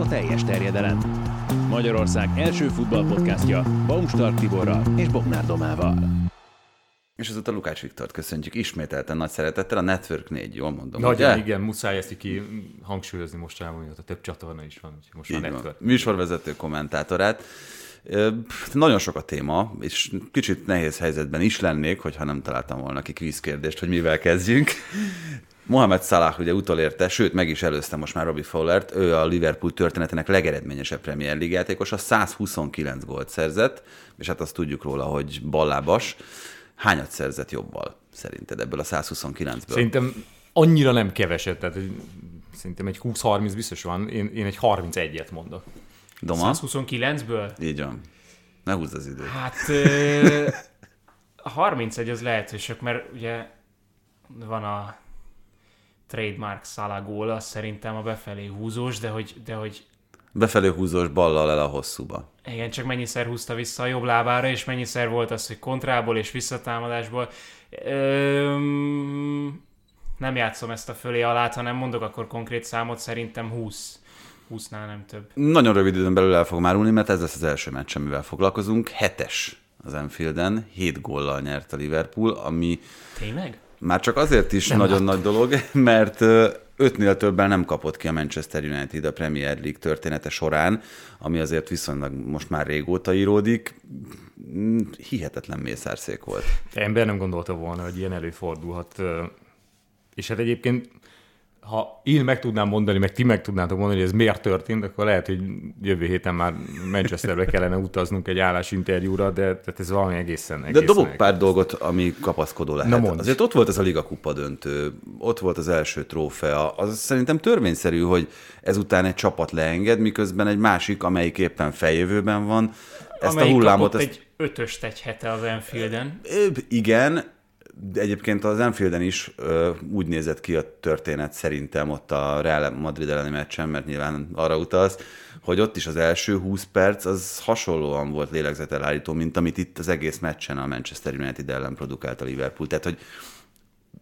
a teljes terjedelem. Magyarország első futballpodcastja Baumstark Tiborral és Bognár Domával. És azóta Lukács Viktort köszöntjük ismételten nagy szeretettel, a Network 4, jól mondom. Nagyon, ugye? igen, muszáj ezt ki hangsúlyozni most hogy a több csatorna is van, úgyhogy most Így a van. Network. Műsorvezető kommentátorát. Nagyon sok a téma, és kicsit nehéz helyzetben is lennék, hogyha nem találtam volna ki kvíz kérdést, hogy mivel kezdjünk. Mohamed Salah ugye utolérte, sőt meg is előzte most már Robbie Fowlert, ő a Liverpool történetének legeredményesebb Premier League játékosa, 129 gólt szerzett, és hát azt tudjuk róla, hogy ballábas. Hányat szerzett jobbal szerinted ebből a 129-ből? Szerintem annyira nem keveset, tehát szerintem egy 20-30 biztos van, én, én egy 31-et mondok. Doma? 129-ből? Így van. Ne húzd az időt. Hát ö, a 31 az lehet, sok, mert ugye van a trademark Salah gól, az szerintem a befelé húzós, de hogy, de hogy Befelé húzós ballal el a hosszúba. igen, csak mennyiszer húzta vissza a jobb lábára, és mennyiszer volt az, hogy kontrából és visszatámadásból. Öm, nem játszom ezt a fölé alá, hanem mondok akkor konkrét számot, szerintem 20. 20-nál nem több. Nagyon rövid időn belül el fog márulni, mert ez lesz az első meccs, amivel foglalkozunk. Hetes az Enfielden, hét góllal nyert a Liverpool, ami Tényleg? már csak azért is nem nagyon nagy dolog, mert ötnél többen nem kapott ki a Manchester United a Premier League története során, ami azért viszonylag most már régóta íródik. Mm, Hihetetlen mészárszék volt. Ember nem gondolta volna, hogy ilyen előfordulhat. És hát egyébként, ha én meg tudnám mondani, meg ti meg tudnátok mondani, hogy ez miért történt, akkor lehet, hogy jövő héten már Manchesterbe kellene utaznunk egy állásinterjúra, de tehát ez valami egészen, De egészen dobok pár dolgot, ami kapaszkodó lehet. Na mondd. Azért ott volt ez a Liga Kupa döntő, ott volt az első trófea. Az szerintem törvényszerű, hogy ezután egy csapat leenged, miközben egy másik, amelyik éppen feljövőben van, ezt Amelyik a hullámot... Ezt, egy ötöst egy hete az Enfielden. Igen, de egyébként az Enfielden is ö, úgy nézett ki a történet szerintem ott a Real Madrid elleni meccsen, mert nyilván arra utalsz, hogy ott is az első 20 perc az hasonlóan volt lélegzetelállító, mint amit itt az egész meccsen a Manchester United ellen produkált a Liverpool. Tehát, hogy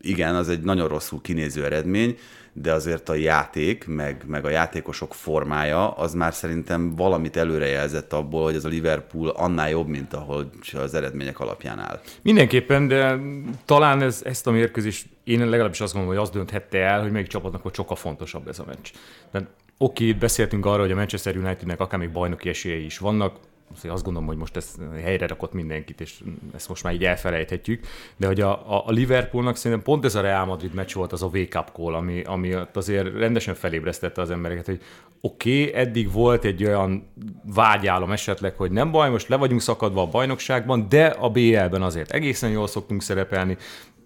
igen, az egy nagyon rosszul kinéző eredmény, de azért a játék, meg, meg a játékosok formája, az már szerintem valamit előrejelzett abból, hogy ez a Liverpool annál jobb, mint ahol az eredmények alapján áll. Mindenképpen, de talán ez, ezt a mérkőzést én legalábbis azt gondolom, hogy az dönthette el, hogy melyik csapatnak volt sokkal fontosabb ez a meccs. Tehát oké, beszéltünk arról, hogy a Manchester Unitednek akár még bajnoki esélyei is vannak, Azért azt gondolom, hogy most ezt helyre rakott mindenkit, és ezt most már így elfelejthetjük, de hogy a, a, Liverpoolnak szerintem pont ez a Real Madrid meccs volt az a wake-up call, ami, ami azért rendesen felébresztette az embereket, hogy oké, okay, eddig volt egy olyan vágyálom esetleg, hogy nem baj, most le vagyunk szakadva a bajnokságban, de a BL-ben azért egészen jól szoktunk szerepelni,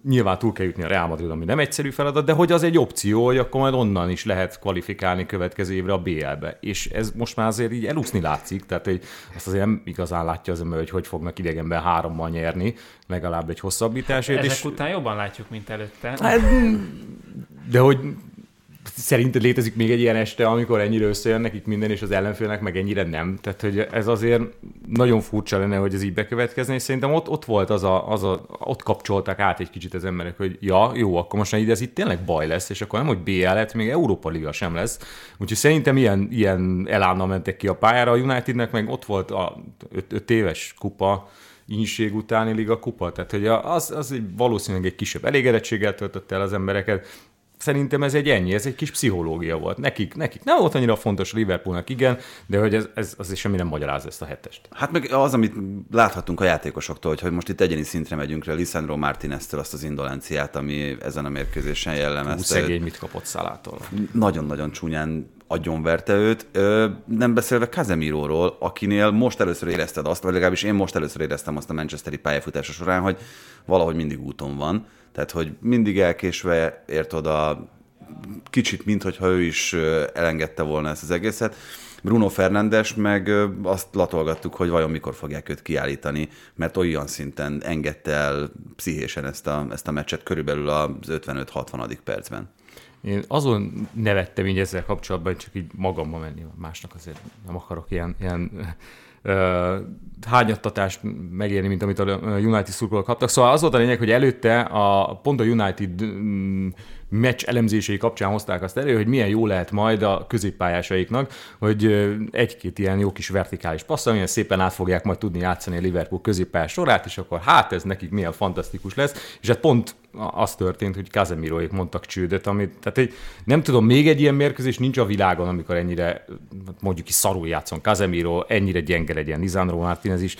nyilván túl kell jutni a Real Madrid, ami nem egyszerű feladat, de hogy az egy opció, hogy akkor majd onnan is lehet kvalifikálni következő évre a BL-be. És ez most már azért így elúszni látszik, tehát hogy azt azért nem igazán látja az ember, hogy hogy fognak idegenben hárommal nyerni, legalább egy hosszabbításért. Ezek és, után jobban látjuk, mint előtte. Hát, de hogy szerinted létezik még egy ilyen este, amikor ennyire összejön nekik minden, és az ellenfélnek meg ennyire nem? Tehát, hogy ez azért nagyon furcsa lenne, hogy ez így bekövetkezne, és szerintem ott, ott volt az a, az a, ott kapcsoltak át egy kicsit az emberek, hogy ja, jó, akkor most ide ez itt tényleg baj lesz, és akkor nem, hogy BL lett, még Európa Liga sem lesz. Úgyhogy szerintem ilyen, ilyen elánnal mentek ki a pályára, a Unitednek meg ott volt a öt, öt éves kupa, ínség utáni liga kupa, tehát hogy az, az egy valószínűleg egy kisebb elégedettséggel töltött el az embereket, Szerintem ez egy ennyi, ez egy kis pszichológia volt. Nekik, nekik nem volt annyira fontos Liverpoolnak, igen, de hogy ez, ez azért semmi nem magyaráz ezt a hetest. Hát meg az, amit láthatunk a játékosoktól, hogy, hogy most itt egyéni szintre megyünk le, Lisandro Martineztől azt az indolenciát, ami ezen a mérkőzésen Hú, jellemezte. szegény mit kapott Szalától. Nagyon-nagyon csúnyán agyonverte őt. Ö, nem beszélve Casemiróról, akinél most először érezted azt, vagy legalábbis én most először éreztem azt a Manchesteri pályafutása során, hogy valahogy mindig úton van. Tehát, hogy mindig elkésve ért oda, kicsit, mintha ő is elengedte volna ezt az egészet. Bruno Fernandes meg azt latolgattuk, hogy vajon mikor fogják őt kiállítani, mert olyan szinten engedte el pszichésen ezt a, ezt a meccset körülbelül az 55-60. percben. Én azon nevettem így ezzel kapcsolatban, csak így magamban menni, másnak azért nem akarok ilyen, ilyen uh, hányattatást megérni, mint amit a United szurkolók kaptak. Szóval az volt a lényeg, hogy előtte a, pont a United mm, meccs elemzései kapcsán hozták azt elő, hogy milyen jó lehet majd a középpályásaiknak, hogy egy-két ilyen jó kis vertikális passz, amilyen szépen át fogják majd tudni játszani a Liverpool középpályás sorát, és akkor hát ez nekik milyen fantasztikus lesz, és hát pont az történt, hogy Casemiroék mondtak csődöt, amit, tehát egy, nem tudom, még egy ilyen mérkőzés nincs a világon, amikor ennyire mondjuk is szarul játszon Casemiro, ennyire gyenge legyen Lisandro Martinez is.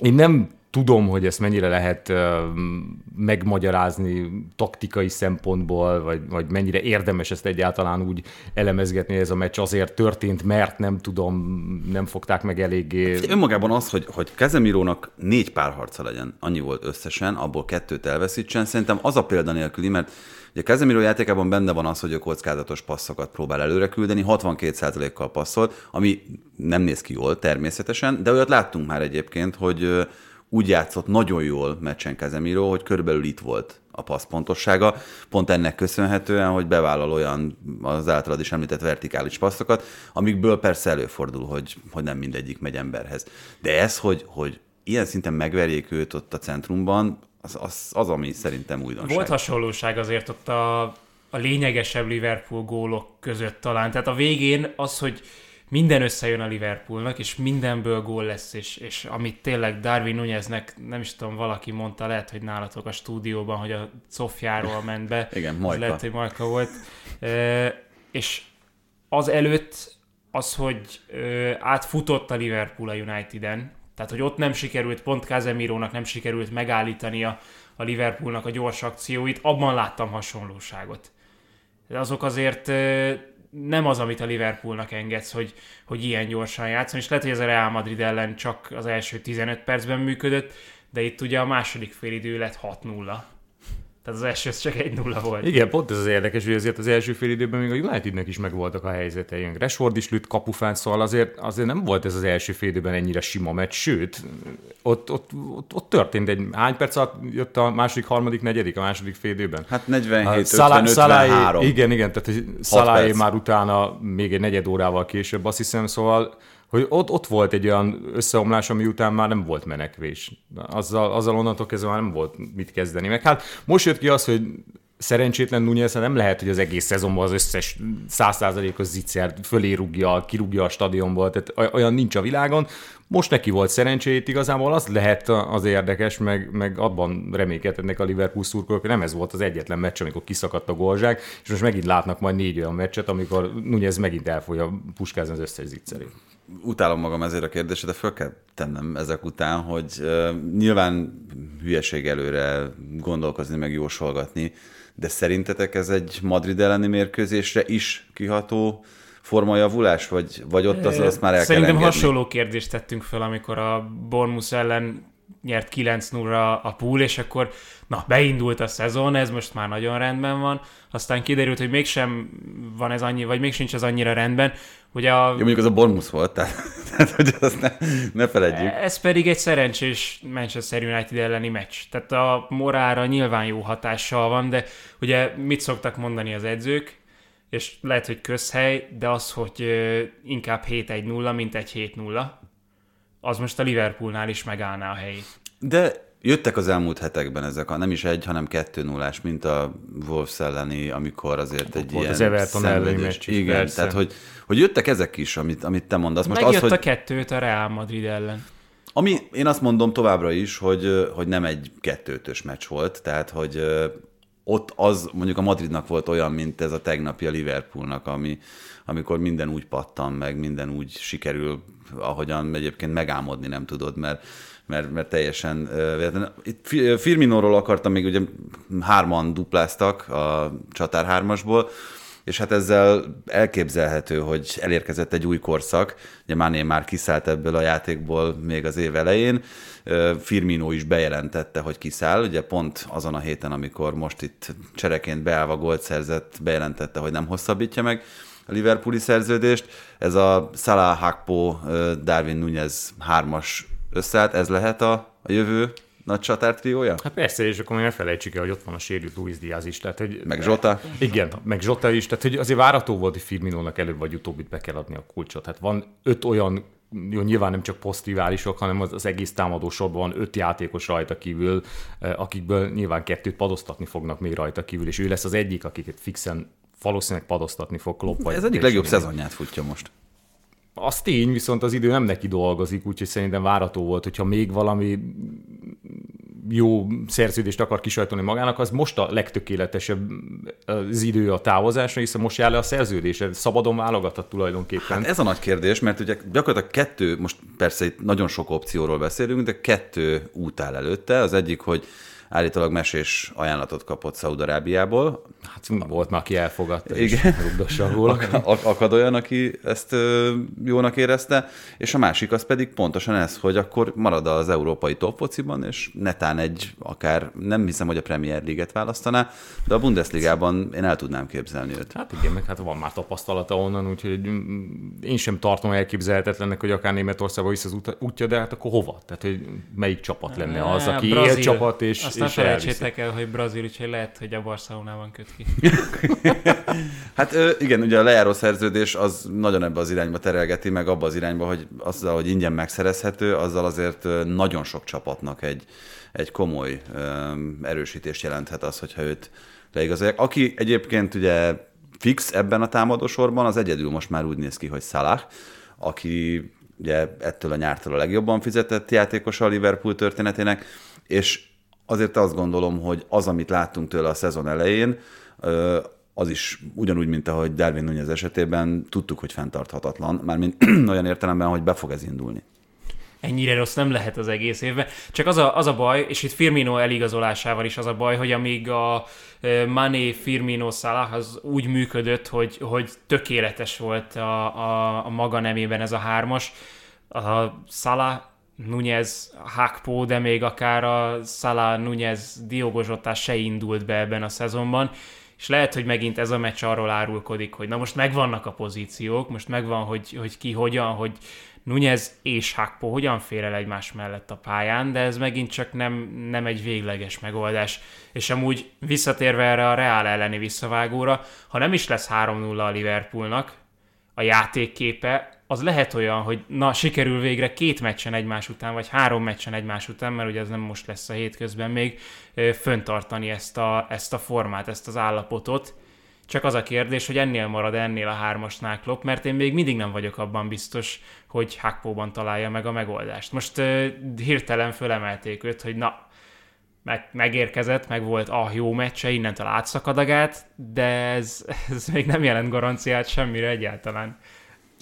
Én nem tudom, hogy ezt mennyire lehet megmagyarázni taktikai szempontból, vagy, vagy mennyire érdemes ezt egyáltalán úgy elemezgetni, ez a meccs azért történt, mert nem tudom, nem fogták meg eléggé. Önmagában az, hogy, hogy Kezemirónak négy párharca legyen, annyi volt összesen, abból kettőt elveszítsen, szerintem az a példa nélküli, mert Ugye Casemiro játékában benne van az, hogy a kockázatos passzokat próbál előre küldeni, 62%-kal passzol, ami nem néz ki jól természetesen, de olyat láttunk már egyébként, hogy úgy játszott nagyon jól meccsen Casemiro, hogy körülbelül itt volt a passzpontossága, pont ennek köszönhetően, hogy bevállal olyan az általad is említett vertikális passzokat, amikből persze előfordul, hogy, hogy nem mindegyik megy emberhez. De ez, hogy, hogy ilyen szinten megverjék őt ott a centrumban, az, az, az ami szerintem újdonság. Volt hasonlóság azért ott a, a lényegesebb Liverpool gólok között talán. Tehát a végén az, hogy minden összejön a Liverpoolnak, és mindenből gól lesz, és, és amit tényleg Darwin Nuneznek, nem is tudom, valaki mondta, lehet, hogy nálatok a stúdióban, hogy a Sofjáról ment be. Igen, Majka. Lehet, hogy Majka volt. E, és az előtt az, hogy ö, átfutott a Liverpool a United-en, tehát, hogy ott nem sikerült, pont Casemirónak nem sikerült megállítani a, a Liverpoolnak a gyors akcióit, abban láttam hasonlóságot. De azok azért nem az, amit a Liverpoolnak engedsz, hogy, hogy ilyen gyorsan játszon, és lehet, hogy ez a Real Madrid ellen csak az első 15 percben működött, de itt ugye a második félidő lett 6-0. Tehát az első csak egy nulla volt. Igen, pont ez az érdekes, hogy azért az első fél időben még a Unitednek is megvoltak a helyzetei. Rashford is lőtt kapufán, szóval azért, azért nem volt ez az első fél időben ennyire sima meccs, sőt, ott, ott, ott, ott történt egy, hány perc alatt jött a második, harmadik, negyedik a második fél időben? Hát 47, Szalá, 50, 53. Igen, igen, tehát Szaláé már utána még egy negyed órával később, azt hiszem, szóval hogy ott, ott volt egy olyan összeomlás, ami után már nem volt menekvés. Azzal, azzal onnantól kezdve már nem volt mit kezdeni. Meg hát most jött ki az, hogy szerencsétlen Nunez nem lehet, hogy az egész szezonban az összes százszázalékos zicsert fölé rúgja, kirúgja a stadionból, tehát olyan nincs a világon. Most neki volt szerencsét, igazából az lehet az érdekes, meg, meg abban reménykednek a Liverpool szurkolók, nem ez volt az egyetlen meccs, amikor kiszakadt a golzsák, és most megint látnak majd négy olyan meccset, amikor Nunez megint el fogja puskázni az összes zicserét utálom magam ezért a kérdésre, de föl kell tennem ezek után, hogy uh, nyilván hülyeség előre gondolkozni, meg jósolgatni, de szerintetek ez egy Madrid elleni mérkőzésre is kiható formajavulás, vagy, vagy ott az, azt már el Szerintem kell hasonló kérdést tettünk fel, amikor a Bournemouth ellen nyert 9-0-ra a pool, és akkor na, beindult a szezon, ez most már nagyon rendben van, aztán kiderült, hogy mégsem van ez annyi, vagy mégsem ez annyira rendben, hogy a... Jó, mondjuk az a Bournemouth volt, tehát, tehát hogy azt ne, ne feledjük. Ez pedig egy szerencsés Manchester United elleni meccs. Tehát a morára nyilván jó hatással van, de ugye mit szoktak mondani az edzők, és lehet, hogy közhely, de az, hogy inkább 7-1-0, mint egy 7-0, az most a Liverpoolnál is megállná a helyét. De jöttek az elmúlt hetekben ezek a nem is egy, hanem kettő nullás, mint a Wolves elleni, amikor azért egy Volt ilyen az Everton elleni meccs is, Igen, persze. tehát hogy, hogy jöttek ezek is, amit, amit te mondasz. Most Megjött az, hogy... a kettőt a Real Madrid ellen. Ami én azt mondom továbbra is, hogy, hogy nem egy kettőtös meccs volt, tehát hogy ott az mondjuk a Madridnak volt olyan, mint ez a tegnapi a Liverpoolnak, ami, amikor minden úgy pattan meg, minden úgy sikerül, ahogyan egyébként megálmodni nem tudod, mert mert, mert teljesen Itt Firminóról akartam még, ugye hárman dupláztak a csatár hármasból, és hát ezzel elképzelhető, hogy elérkezett egy új korszak. Ugye Mané már kiszállt ebből a játékból még az év elején. Firmino is bejelentette, hogy kiszáll, ugye pont azon a héten, amikor most itt csereként beállva gólt szerzett, bejelentette, hogy nem hosszabbítja meg a Liverpooli szerződést. Ez a Salah, Hakpo, Darwin Nunez hármas összeállt, ez lehet a, a jövő nagy csatártriója? Hát persze, és akkor még ne felejtsük el, hogy ott van a sérült Luis Diaz is. Tehát, hogy, meg Zsota. Igen, meg Zsota is. Tehát hogy azért várató volt, hogy Firminónak előbb vagy utóbb be kell adni a kulcsot. Hát van öt olyan jó, nyilván nem csak posztriválisok, hanem az, az egész támadósorban van öt játékos rajta kívül, akikből nyilván kettőt padoztatni fognak még rajta kívül, és ő lesz az egyik, akiket fixen valószínűleg padoztatni fog Klopp. Ez egyik legjobb szezonját futja most. Az tény, viszont az idő nem neki dolgozik, úgyhogy szerintem várató volt, hogyha még valami jó szerződést akar kisajtani magának, az most a legtökéletesebb az idő a távozásra, hiszen most jár le a szerződésre, szabadon válogathat tulajdonképpen. Hát ez a nagy kérdés, mert ugye gyakorlatilag kettő, most persze itt nagyon sok opcióról beszélünk, de kettő út áll előtte. Az egyik, hogy állítólag mesés ajánlatot kapott Szaudarábiából. Hát volt már, aki elfogadta, Igen. Ak- akad olyan, aki ezt jónak érezte, és a másik az pedig pontosan ez, hogy akkor marad az európai topfociban, és netán egy akár, nem hiszem, hogy a Premier League-et választaná, de a Bundesligában én el tudnám képzelni őt. Hát igen, meg hát van már tapasztalata onnan, úgyhogy én sem tartom elképzelhetetlennek, hogy akár Németországba vissza az útja, de hát akkor hova? Tehát, hogy melyik csapat lenne az, aki él csapat, és, ne felejtsétek el, hogy Brazil, úgyhogy lehet, hogy a Barcelonában köt ki. hát igen, ugye a lejáró szerződés az nagyon ebbe az irányba terelgeti, meg abba az irányba, hogy azzal, hogy ingyen megszerezhető, azzal azért nagyon sok csapatnak egy, egy komoly erősítést jelenthet az, hogyha őt leigazolják. Aki egyébként ugye fix ebben a támadósorban, az egyedül most már úgy néz ki, hogy Salah, aki ugye ettől a nyártól a legjobban fizetett játékos a Liverpool történetének, és azért azt gondolom, hogy az, amit láttunk tőle a szezon elején, az is ugyanúgy, mint ahogy Darwin Nunez esetében tudtuk, hogy fenntarthatatlan, mármint olyan értelemben, hogy be fog ez indulni. Ennyire rossz nem lehet az egész évben. Csak az a, az a baj, és itt Firmino eligazolásával is az a baj, hogy amíg a Mané, Firmino, Salah az úgy működött, hogy, hogy tökéletes volt a, a, a maga nemében ez a hármas, a Salah Nunez, Hakpo, de még akár a Salah, Nunez, Diogo Jota se indult be ebben a szezonban, és lehet, hogy megint ez a meccs arról árulkodik, hogy na most megvannak a pozíciók, most megvan, hogy, hogy ki hogyan, hogy Nunez és Hakpo hogyan fér el egymás mellett a pályán, de ez megint csak nem, nem egy végleges megoldás. És amúgy visszatérve erre a Real elleni visszavágóra, ha nem is lesz 3-0 a Liverpoolnak, a játékképe az lehet olyan, hogy na, sikerül végre két meccsen egymás után, vagy három meccsen egymás után, mert ugye ez nem most lesz a hétközben még, föntartani ezt a, ezt a formát, ezt az állapotot. Csak az a kérdés, hogy ennél marad ennél a hármasnál Klopp, mert én még mindig nem vagyok abban biztos, hogy Hakpóban találja meg a megoldást. Most hirtelen fölemelték őt, hogy na, meg, megérkezett, meg volt a jó meccse, innentől átszakad a gát, de ez, ez még nem jelent garanciát semmire egyáltalán.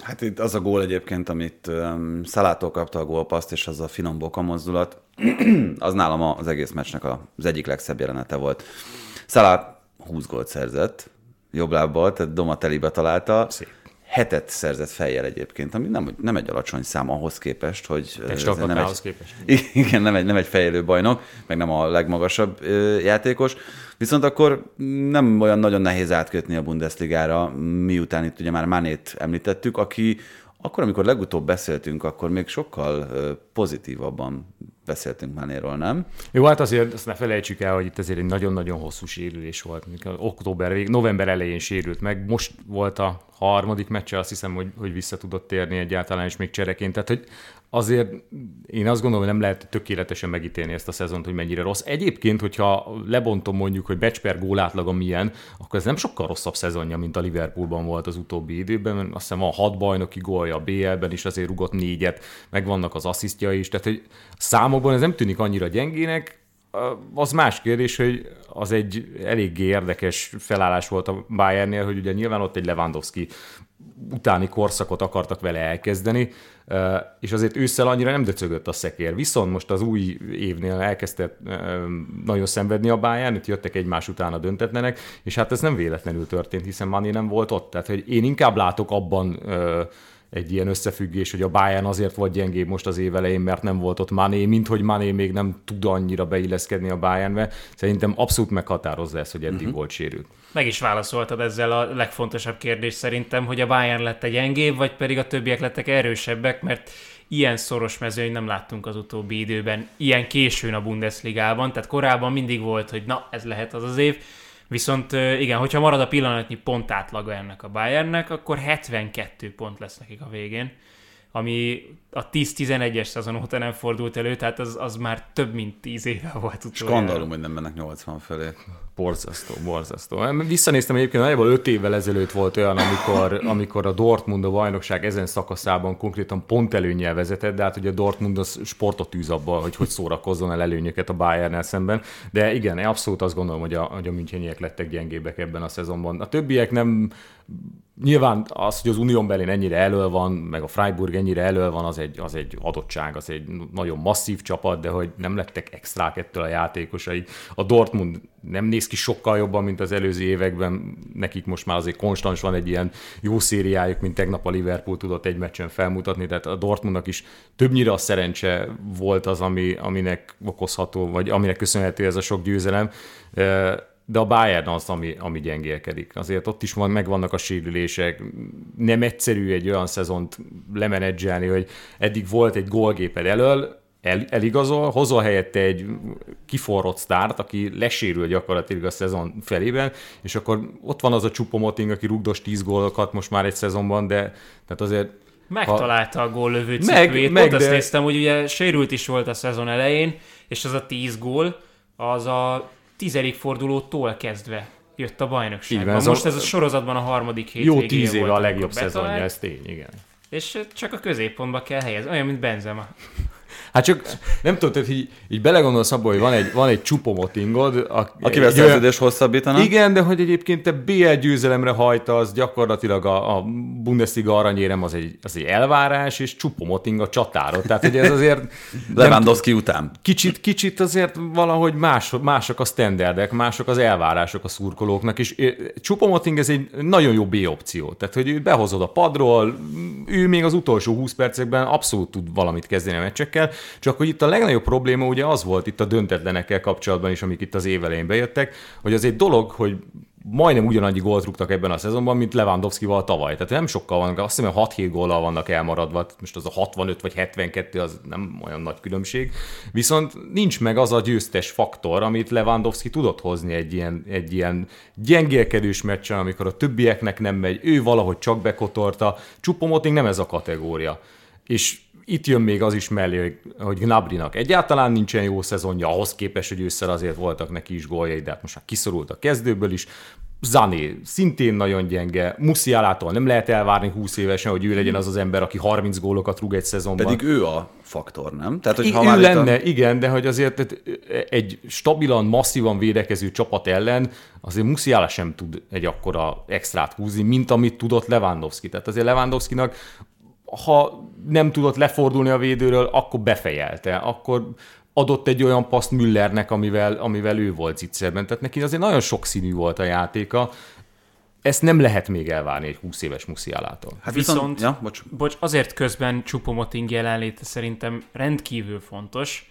Hát itt az a gól egyébként, amit um, Szalától kapta a gólpaszt, és az a finom boka mozdulat, az nálam az egész meccsnek az egyik legszebb jelenete volt. Szalát 20 gólt szerzett, jobb lábbal, tehát Domatelibe találta. Szép. Hetet szerzett fejjel egyébként, ami nem, nem egy alacsony szám ahhoz képest, hogy... Nem egy, képest. Igen, nem egy, nem egy fejlő bajnok, meg nem a legmagasabb ö, játékos. Viszont akkor nem olyan nagyon nehéz átkötni a Bundesligára, miután itt ugye már Manét említettük, aki akkor, amikor legutóbb beszéltünk, akkor még sokkal pozitívabban beszéltünk Manéról, nem? Jó, hát azért azt ne felejtsük el, hogy itt azért egy nagyon-nagyon hosszú sérülés volt. Október vég, november elején sérült meg, most volt a harmadik meccse, azt hiszem, hogy, hogy vissza tudott térni egyáltalán, és még csereként. Tehát, hogy azért én azt gondolom, hogy nem lehet tökéletesen megítélni ezt a szezont, hogy mennyire rossz. Egyébként, hogyha lebontom mondjuk, hogy becs per gól átlaga milyen, akkor ez nem sokkal rosszabb szezonja, mint a Liverpoolban volt az utóbbi időben, mert azt hiszem van hat bajnoki gólja a BL-ben is, azért rugott négyet, meg vannak az asszisztja is, tehát hogy számokban ez nem tűnik annyira gyengének, az más kérdés, hogy az egy eléggé érdekes felállás volt a Bayernnél, hogy ugye nyilván ott egy Lewandowski utáni korszakot akartak vele elkezdeni, és azért ősszel annyira nem döcögött a szekér. Viszont most az új évnél elkezdte nagyon szenvedni a Bayern, itt jöttek egymás után a döntetlenek, és hát ez nem véletlenül történt, hiszen Mani nem volt ott. Tehát, hogy én inkább látok abban egy ilyen összefüggés, hogy a Bayern azért volt gyengébb most az év elején, mert nem volt ott Mané, mint hogy Mané még nem tud annyira beilleszkedni a Bayernbe. Szerintem abszolút meghatározza ezt, hogy eddig uh-huh. volt sérült. Meg is válaszoltad ezzel a legfontosabb kérdés szerintem, hogy a Bayern lett egy gyengébb, vagy pedig a többiek lettek erősebbek, mert ilyen szoros mezőny nem láttunk az utóbbi időben, ilyen későn a Bundesligában, tehát korábban mindig volt, hogy na, ez lehet az az év, Viszont igen, hogyha marad a pillanatnyi pont átlaga ennek a Bayernnek, akkor 72 pont lesz nekik a végén. Ami a 10-11-es szezon óta nem fordult elő, tehát az, az már több mint 10 éve volt utoljára. Skandalum, hogy nem mennek 80 felé. Borzasztó, borzasztó. Visszanéztem egyébként, nagyjából 5 évvel ezelőtt volt olyan, amikor, amikor a Dortmund a bajnokság ezen szakaszában konkrétan pont előnyel vezetett, de hát ugye a Dortmund az sportot űz abba, hogy hogy szórakozzon el előnyöket a bayern szemben. De igen, abszolút azt gondolom, hogy a, hogy a Müncheniek lettek gyengébbek ebben a szezonban. A többiek nem Nyilván az, hogy az Unión belén ennyire elő van, meg a Freiburg ennyire elő van, az egy, az egy adottság, az egy nagyon masszív csapat, de hogy nem lettek extrák ettől a játékosai. A Dortmund nem néz ki sokkal jobban, mint az előző években, nekik most már azért konstans van egy ilyen jó szériájuk, mint tegnap a Liverpool tudott egy meccsen felmutatni, tehát a Dortmundnak is többnyire a szerencse volt az, ami, aminek okozható, vagy aminek köszönhető ez a sok győzelem de a Bayern az, ami, ami gyengélkedik. Azért ott is van, megvannak a sérülések. Nem egyszerű egy olyan szezont lemenedzselni, hogy eddig volt egy gólgéped elől, el, eligazol, hozol helyette egy kiforrott sztárt, aki lesérül gyakorlatilag a szezon felében, és akkor ott van az a Csupomoting, aki rugdos 10 gólokat most már egy szezonban, de tehát azért Megtalálta ha... a góllövő cikkét. Meg, Pont azt de... néztem, hogy ugye sérült is volt a szezon elején, és az a 10 gól, az a tizedik fordulótól kezdve jött a bajnokságban. Így van, Most ez a sorozatban a harmadik hét Jó tíz éve a legjobb szezonja, ez tény, igen. És csak a középpontba kell helyezni, olyan, mint Benzema. Hát csak nem tudod, hogy így, így belegondolsz abba, hogy van egy, van egy csupomotingod. A, Akivel szerződés hosszabbítanak. Igen, de hogy egyébként te BL győzelemre hajtasz, gyakorlatilag a, a Bundesliga aranyérem az egy, az egy elvárás, és csupomoting a csatárod. Tehát, hogy ez azért... Lewandowski után. Kicsit, kicsit azért valahogy más, mások a standardek, mások az elvárások a szurkolóknak, és csupomoting ez egy nagyon jó B opció. Tehát, hogy behozod a padról, ő még az utolsó 20 percekben abszolút tud valamit kezdeni a meccsekkel, csak hogy itt a legnagyobb probléma ugye az volt itt a döntetlenekkel kapcsolatban is, amik itt az évelején bejöttek, hogy az egy dolog, hogy majdnem ugyanannyi gólt rúgtak ebben a szezonban, mint Lewandowski-val tavaly. Tehát nem sokkal vannak, azt hiszem, 6-7 góllal vannak elmaradva, most az a 65 vagy 72 az nem olyan nagy különbség. Viszont nincs meg az a győztes faktor, amit Lewandowski tudott hozni egy ilyen, egy ilyen gyengélkedős meccsen, amikor a többieknek nem megy, ő valahogy csak bekotorta. Csupomoting nem ez a kategória. És itt jön még az is mellé, hogy Gnabrinak egyáltalán nincsen jó szezonja, ahhoz képest, hogy ősszel azért voltak neki is góljai, de hát most már kiszorult a kezdőből is. Zané szintén nagyon gyenge, Musialától nem lehet elvárni 20 évesen, hogy ő legyen az az ember, aki 30 gólokat rúg egy szezonban. Pedig ő a faktor, nem? Tehát, hogy I- ha ő lenne, a... igen, de hogy azért egy stabilan, masszívan védekező csapat ellen azért Musiala sem tud egy akkora extrát húzni, mint amit tudott Lewandowski. Tehát azért Lewandowskinak ha nem tudott lefordulni a védőről, akkor befejelte, akkor adott egy olyan paszt Müllernek, amivel, amivel ő volt zicserben. Tehát neki azért nagyon sokszínű volt a játéka, ezt nem lehet még elvárni egy 20 éves Musialától. Hát viszont, viszont ja, bocs. bocs, azért közben Csupomoting jelenléte szerintem rendkívül fontos,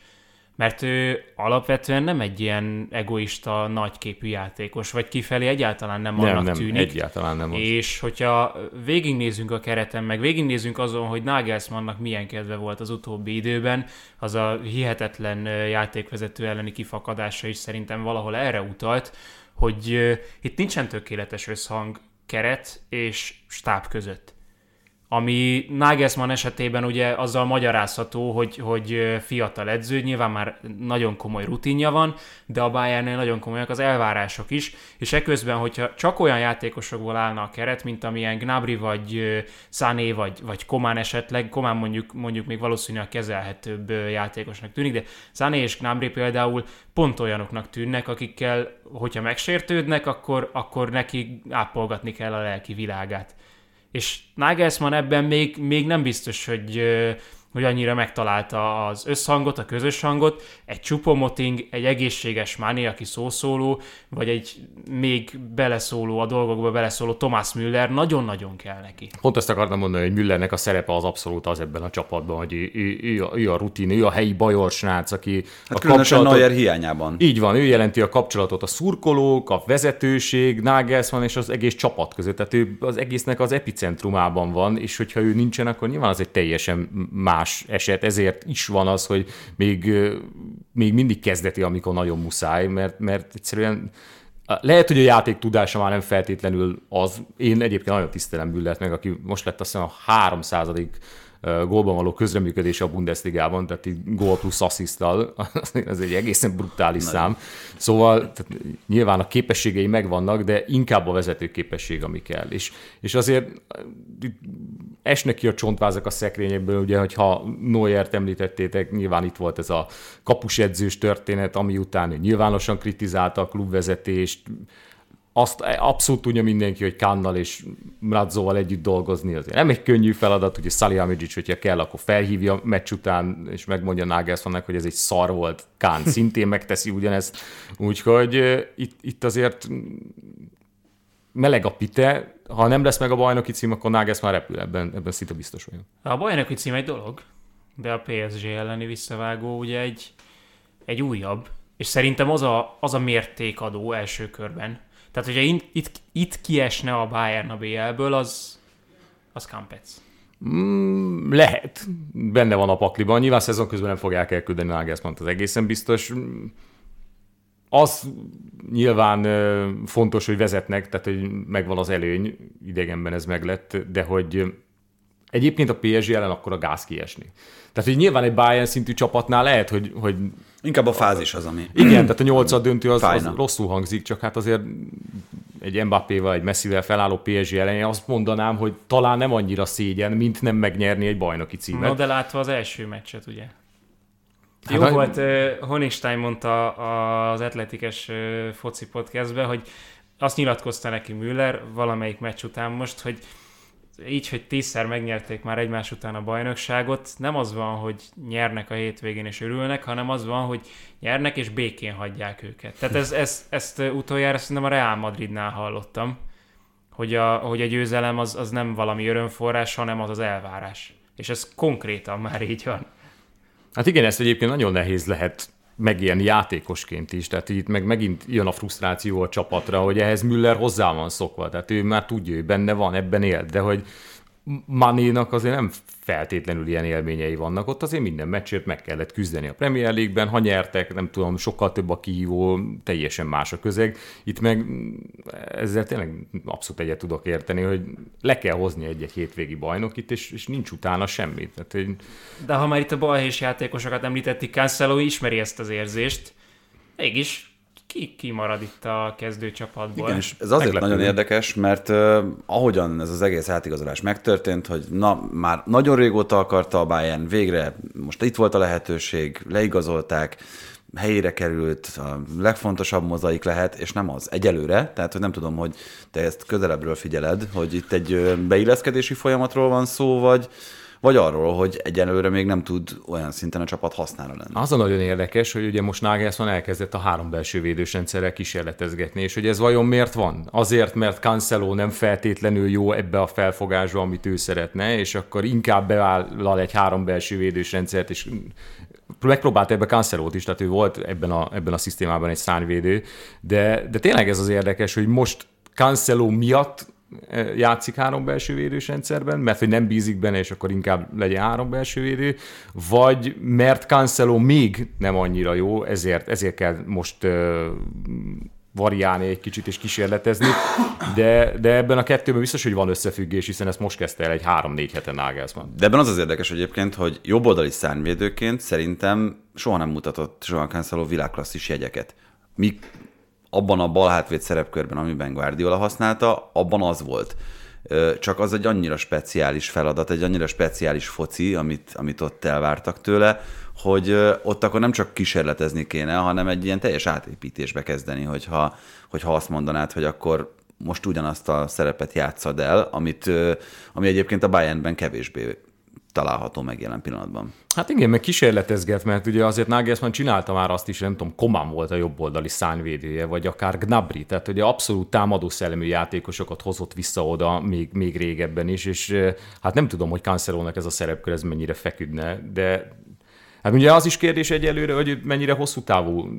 mert ő alapvetően nem egy ilyen egoista, nagyképű játékos, vagy kifelé egyáltalán nem, nem annak nem, tűnik. egyáltalán nem az. És hogyha végignézünk a kereten, meg végignézünk azon, hogy Nagelsmannnak milyen kedve volt az utóbbi időben, az a hihetetlen játékvezető elleni kifakadása is szerintem valahol erre utalt, hogy itt nincsen tökéletes összhang keret és stáb között ami Nagelsmann esetében ugye azzal magyarázható, hogy, hogy fiatal edző, nyilván már nagyon komoly rutinja van, de a Bayernnél nagyon komolyak az elvárások is, és eközben, hogyha csak olyan játékosokból állna a keret, mint amilyen Gnabry vagy Sané vagy, vagy Komán esetleg, Komán mondjuk, mondjuk még valószínűleg kezelhetőbb játékosnak tűnik, de Sané és Gnabry például pont olyanoknak tűnnek, akikkel, hogyha megsértődnek, akkor, akkor neki ápolgatni kell a lelki világát. És Nagelsmann ebben még, még nem biztos, hogy hogy annyira megtalálta az összhangot, a közös hangot, egy csupomoting, egy egészséges Máné, aki szószóló, vagy egy még beleszóló, a dolgokba beleszóló Thomas Müller nagyon-nagyon kell neki. Pont ezt akartam mondani, hogy Müllernek a szerepe az abszolút az ebben a csapatban, hogy ő, ő, ő, ő a rutin, ő a helyi bajor srác, aki hát a kapcsolatot... Neuer hiányában. Így van, ő jelenti a kapcsolatot a szurkolók, a vezetőség, Nagelsmann és az egész csapat között. Tehát ő az egésznek az epicentrumában van, és hogyha ő nincsen, akkor nyilván az egy teljesen más más eset, ezért is van az, hogy még, még mindig kezdeti, amikor nagyon muszáj, mert, mert egyszerűen lehet, hogy a játék tudása már nem feltétlenül az. Én egyébként nagyon tisztelem Büllet meg, aki most lett azt hiszem a 300 gólban való közreműködése a Bundesligában, tehát így gól plusz asszisztal, ez egy egészen brutális Nagy. szám. Szóval tehát nyilván a képességei megvannak, de inkább a vezető képesség, ami kell. És, és azért esnek ki a csontvázak a szekrényekből, ugye, hogyha Neuert említettétek, nyilván itt volt ez a kapusedzős történet, ami után nyilvánosan kritizálta a klubvezetést, azt abszolút tudja mindenki, hogy Kannal és Mradzóval együtt dolgozni azért nem egy könnyű feladat, ugye Salihamidzic, hogyha kell, akkor felhívja meccs után, és megmondja Nagelsmannnak, hogy ez egy szar volt. Kán szintén megteszi ugyanezt. Úgyhogy itt, itt azért meleg a pite, ha nem lesz meg a bajnoki cím, akkor Nagelsmann repül, ebben, ebben szinte biztos vagyok. A bajnoki cím egy dolog, de a PSG elleni visszavágó ugye egy, egy újabb, és szerintem az a, az a mértékadó első körben, tehát, hogyha itt, itt, itt kiesne a Bayern a BL-ből, az, az Kampec. Mm, lehet. Benne van a pakliban. Nyilván szezon közben nem fogják elküldeni Nagelsmann, az egészen biztos. Az nyilván fontos, hogy vezetnek, tehát hogy megvan az előny, idegenben ez meglett, de hogy egyébként a PSG ellen akkor a gáz kiesni. Tehát, hogy nyilván egy Bayern szintű csapatnál lehet, hogy, hogy Inkább a fázis az, ami... Igen, tehát a nyolcad döntő az, az rosszul hangzik, csak hát azért egy Mbappé-val, egy Messivel felálló PSG elején azt mondanám, hogy talán nem annyira szégyen, mint nem megnyerni egy bajnoki címet. No, de látva az első meccset, ugye? Hát Jó a... volt, uh, Honigstein mondta az atletikes uh, foci podcastben, hogy azt nyilatkozta neki Müller valamelyik meccs után most, hogy így, hogy tízszer megnyerték már egymás után a bajnokságot, nem az van, hogy nyernek a hétvégén és örülnek, hanem az van, hogy nyernek és békén hagyják őket. Tehát ez, ez, ezt utoljára szerintem a Real Madridnál hallottam, hogy a, hogy a győzelem az, az nem valami örömforrás, hanem az az elvárás. És ez konkrétan már így van. Hát igen, ezt egyébként nagyon nehéz lehet megélni játékosként is, tehát itt meg megint jön a frusztráció a csapatra, hogy ehhez Müller hozzá van szokva, tehát ő már tudja, hogy benne van, ebben él, de hogy Manénak azért nem feltétlenül ilyen élményei vannak. Ott azért minden meccsért meg kellett küzdeni a Premier League-ben, ha nyertek, nem tudom, sokkal több a kihívó, teljesen más a közeg. Itt meg ezzel tényleg abszolút egyet tudok érteni, hogy le kell hozni egy-egy hétvégi bajnokit, és, és nincs utána semmi. Tehát, hogy... De ha már itt a balhés játékosokat említették, Cancelo ismeri ezt az érzést, mégis ki, ki marad itt a kezdőcsapatból. Igen, és ez azért Meglepő. nagyon érdekes, mert uh, ahogyan ez az egész átigazolás megtörtént, hogy na, már nagyon régóta akarta a Bayern, végre most itt volt a lehetőség, leigazolták, helyére került, a legfontosabb mozaik lehet, és nem az egyelőre, tehát hogy nem tudom, hogy te ezt közelebbről figyeled, hogy itt egy beilleszkedési folyamatról van szó, vagy, vagy arról, hogy egyelőre még nem tud olyan szinten a csapat használni lenni. Az a nagyon érdekes, hogy ugye most Nagelsmann elkezdett a három belső védős rendszerrel kísérletezgetni, és hogy ez vajon miért van? Azért, mert Cancelo nem feltétlenül jó ebbe a felfogásba, amit ő szeretne, és akkor inkább bevállal egy három belső védős rendszert, és megpróbált ebbe cancelo is, tehát ő volt ebben a, ebben a szisztémában egy szárnyvédő, de, de tényleg ez az érdekes, hogy most Cancelo miatt játszik három belső védős rendszerben, mert hogy nem bízik benne, és akkor inkább legyen három belső védő, vagy mert Cancelo még nem annyira jó, ezért, ezért kell most variálni egy kicsit és kísérletezni, de, de ebben a kettőben biztos, hogy van összefüggés, hiszen ezt most kezdte el egy három-négy heten Nagelsmann. De ebben az az érdekes egyébként, hogy jobboldali szárnyvédőként szerintem soha nem mutatott Joan Cancelo világklasszis jegyeket. Mi abban a bal hátvéd szerepkörben, amiben Guardiola használta, abban az volt. Csak az egy annyira speciális feladat, egy annyira speciális foci, amit, amit ott elvártak tőle, hogy ott akkor nem csak kísérletezni kéne, hanem egy ilyen teljes átépítésbe kezdeni, hogyha, hogyha azt mondanád, hogy akkor most ugyanazt a szerepet játszad el, amit, ami egyébként a Bayernben kevésbé található meg jelen pillanatban. Hát igen, meg kísérletezget, mert ugye azért Nagelsmann csinálta már azt is, nem tudom, Komán volt a jobboldali szányvédője, vagy akár Gnabry, tehát ugye abszolút támadó szellemű játékosokat hozott vissza oda még, még régebben is, és hát nem tudom, hogy Cancelónak ez a szerepkör ez mennyire feküdne, de Hát ugye az is kérdés egyelőre, hogy mennyire hosszú távú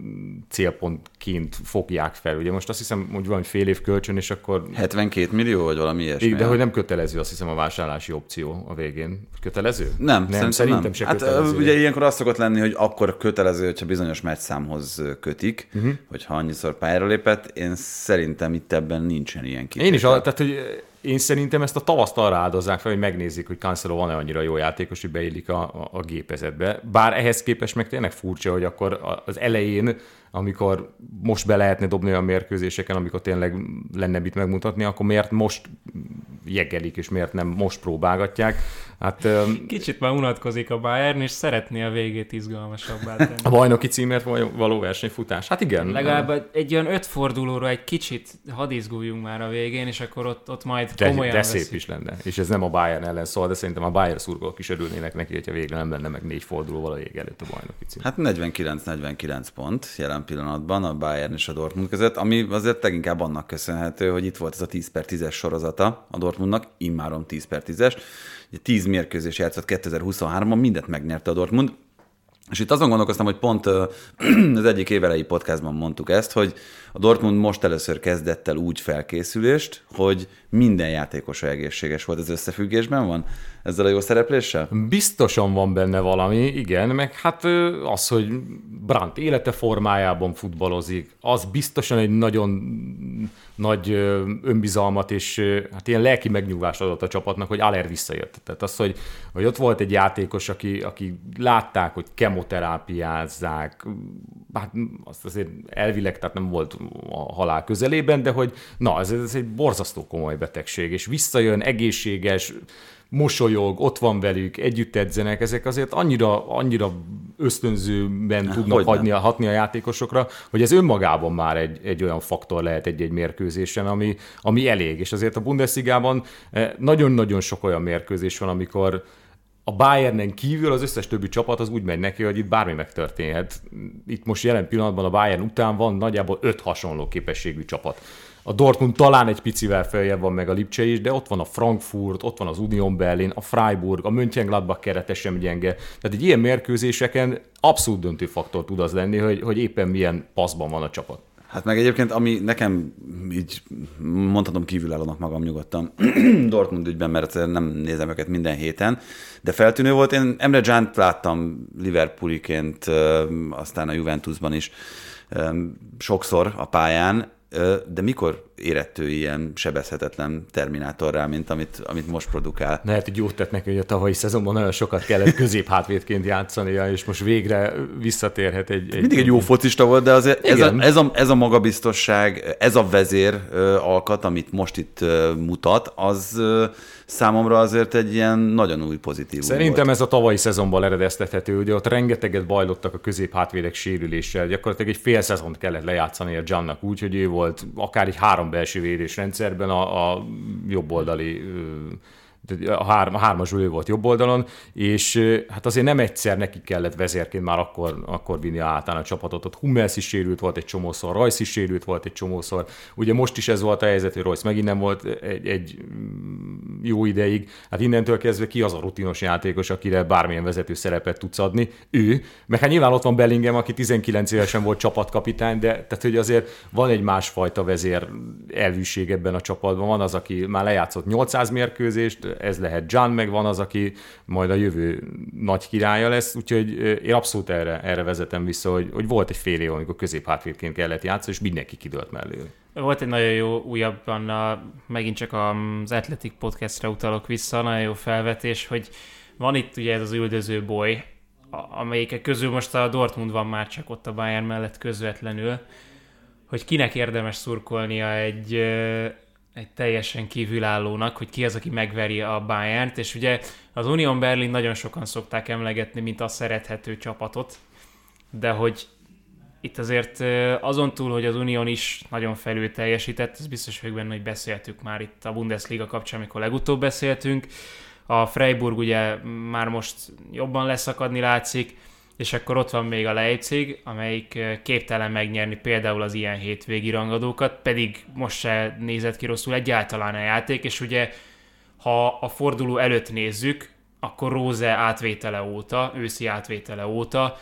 célpontként fogják fel. Ugye most azt hiszem, hogy van fél év kölcsön, és akkor... 72 millió, vagy valami ilyesmi. De hogy nem kötelező, azt hiszem, a vásárlási opció a végén. Kötelező? Nem, nem szerintem, nem. se hát, kötelező. Ugye ilyenkor azt szokott lenni, hogy akkor kötelező, hogyha bizonyos meccszámhoz kötik, uh-huh. hogyha annyiszor pályára lépett. Én szerintem itt ebben nincsen ilyen kérdés. Én is, tehát hogy én szerintem ezt a tavaszt arra áldozzák fel, hogy megnézzék, hogy Cancelo van-e annyira jó játékos, hogy beillik a, a, a gépezetbe. Bár ehhez képest meg tényleg furcsa, hogy akkor az elején amikor most be lehetne dobni a mérkőzéseken, amikor tényleg lenne mit megmutatni, akkor miért most jegelik, és miért nem most próbálgatják. Hát, Kicsit már unatkozik a Bayern, és szeretné a végét izgalmasabbá tenni. A bajnoki címért való versenyfutás. Hát igen. Legalább egy olyan öt fordulóra egy kicsit hadizguljunk már a végén, és akkor ott, ott majd de, komolyan De szép is lenne. És ez nem a Bayern ellen szól, de szerintem a Bayern szurkolók is örülnének neki, hogyha végre nem lenne meg négy fordulóval a vég előtt a bajnoki cím. Hát 49-49 pont jelen pillanatban a Bayern és a Dortmund között, ami azért leginkább annak köszönhető, hogy itt volt ez a 10 per 10-es sorozata a Dortmundnak, immáron 10 per 10-es. 10 mérkőzés játszott 2023-ban, mindent megnyerte a Dortmund, és itt azon gondolkoztam, hogy pont az egyik évelei podcastban mondtuk ezt, hogy a Dortmund most először kezdett el úgy felkészülést, hogy minden játékosa egészséges volt az összefüggésben van ezzel a jó szerepléssel? Biztosan van benne valami, igen, meg hát az, hogy Brandt élete formájában futballozik, az biztosan egy nagyon nagy önbizalmat és hát ilyen lelki megnyugvást adott a csapatnak, hogy Aller visszajött. Tehát az, hogy, hogy ott volt egy játékos, aki, aki látták, hogy kemoterápiázzák, hát azt azért elvileg, tehát nem volt a halál közelében, de hogy na, ez, ez egy borzasztó komoly betegség, és visszajön egészséges, mosolyog, ott van velük, együtt edzenek, ezek azért annyira, annyira ösztönzőben Há, tudnak hagyni, hatni a játékosokra, hogy ez önmagában már egy, egy olyan faktor lehet egy-egy mérkőzésen, ami, ami elég. És azért a Bundesligában eh, nagyon-nagyon sok olyan mérkőzés van, amikor a Bayernen kívül az összes többi csapat az úgy megy neki, hogy itt bármi megtörténhet. Itt most jelen pillanatban a Bayern után van nagyjából öt hasonló képességű csapat. A Dortmund talán egy picivel feljebb van meg a Lipcse is, de ott van a Frankfurt, ott van az Union Berlin, a Freiburg, a Mönchengladbach kerete sem gyenge. Tehát egy ilyen mérkőzéseken abszolút döntő faktor tud az lenni, hogy, hogy éppen milyen paszban van a csapat. Hát meg egyébként, ami nekem így mondhatom kívülállónak magam nyugodtan. Dortmund ügyben, mert nem nézem őket minden héten, de feltűnő volt, én Emre Can láttam Liverpooliként, aztán a Juventusban is sokszor a pályán, de mikor érett ő ilyen sebezhetetlen terminátorrá, mint amit, amit most produkál? Lehet, hogy jót tett neki, hogy a tavalyi szezonban nagyon sokat kellett középhátvédként játszania, és most végre visszatérhet egy... egy Mindig egy jó focista volt, de azért ez a, ez, a, ez a magabiztosság, ez a vezér alkat, amit most itt mutat, az számomra azért egy ilyen nagyon új pozitív. Szerintem volt. ez a tavalyi szezonban eredeztethető, ugye ott rengeteget bajlottak a középhátvédek sérüléssel, gyakorlatilag egy fél szezont kellett lejátszani a Jannak úgy, hogy ő volt akár egy három belső védésrendszerben a, a jobboldali a, három, a hármas ő volt jobb oldalon, és hát azért nem egyszer neki kellett vezérként már akkor, akkor vinni át a csapatot. Ott Hummels is sérült volt egy csomószor, Rajsz is sérült volt egy csomószor. Ugye most is ez volt a helyzet, hogy Royce megint nem volt egy, egy jó ideig. Hát innentől kezdve ki az a rutinos játékos, akire bármilyen vezető szerepet tudsz adni? Ő. Meg hát nyilván ott van Bellingham, aki 19 évesen volt csapatkapitány, de tehát, hogy azért van egy másfajta vezér elvűség ebben a csapatban. Van az, aki már lejátszott 800 mérkőzést, ez lehet John, meg van az, aki majd a jövő nagy királya lesz, úgyhogy én abszolút erre, erre vezetem vissza, hogy, hogy volt egy fél év, amikor középhátvédként kellett játszani, és mindenki kidőlt mellé. Volt egy nagyon jó újabban, a, megint csak az Athletic podcastre utalok vissza, nagyon jó felvetés, hogy van itt ugye ez az üldöző boly, amelyikek közül most a Dortmund van már csak ott a Bayern mellett közvetlenül, hogy kinek érdemes szurkolnia egy egy teljesen kívülállónak, hogy ki az, aki megveri a Bayern-t, és ugye az Union Berlin nagyon sokan szokták emlegetni, mint a szerethető csapatot, de hogy itt azért azon túl, hogy az Union is nagyon felül teljesített, ez biztos vagyok benne, hogy beszéltük már itt a Bundesliga kapcsán, amikor legutóbb beszéltünk. A Freiburg ugye már most jobban leszakadni látszik, és akkor ott van még a Leipzig, amelyik képtelen megnyerni például az ilyen hétvégi rangadókat, pedig most se nézett ki rosszul egyáltalán a játék, és ugye ha a forduló előtt nézzük, akkor Róze átvétele óta, őszi átvétele óta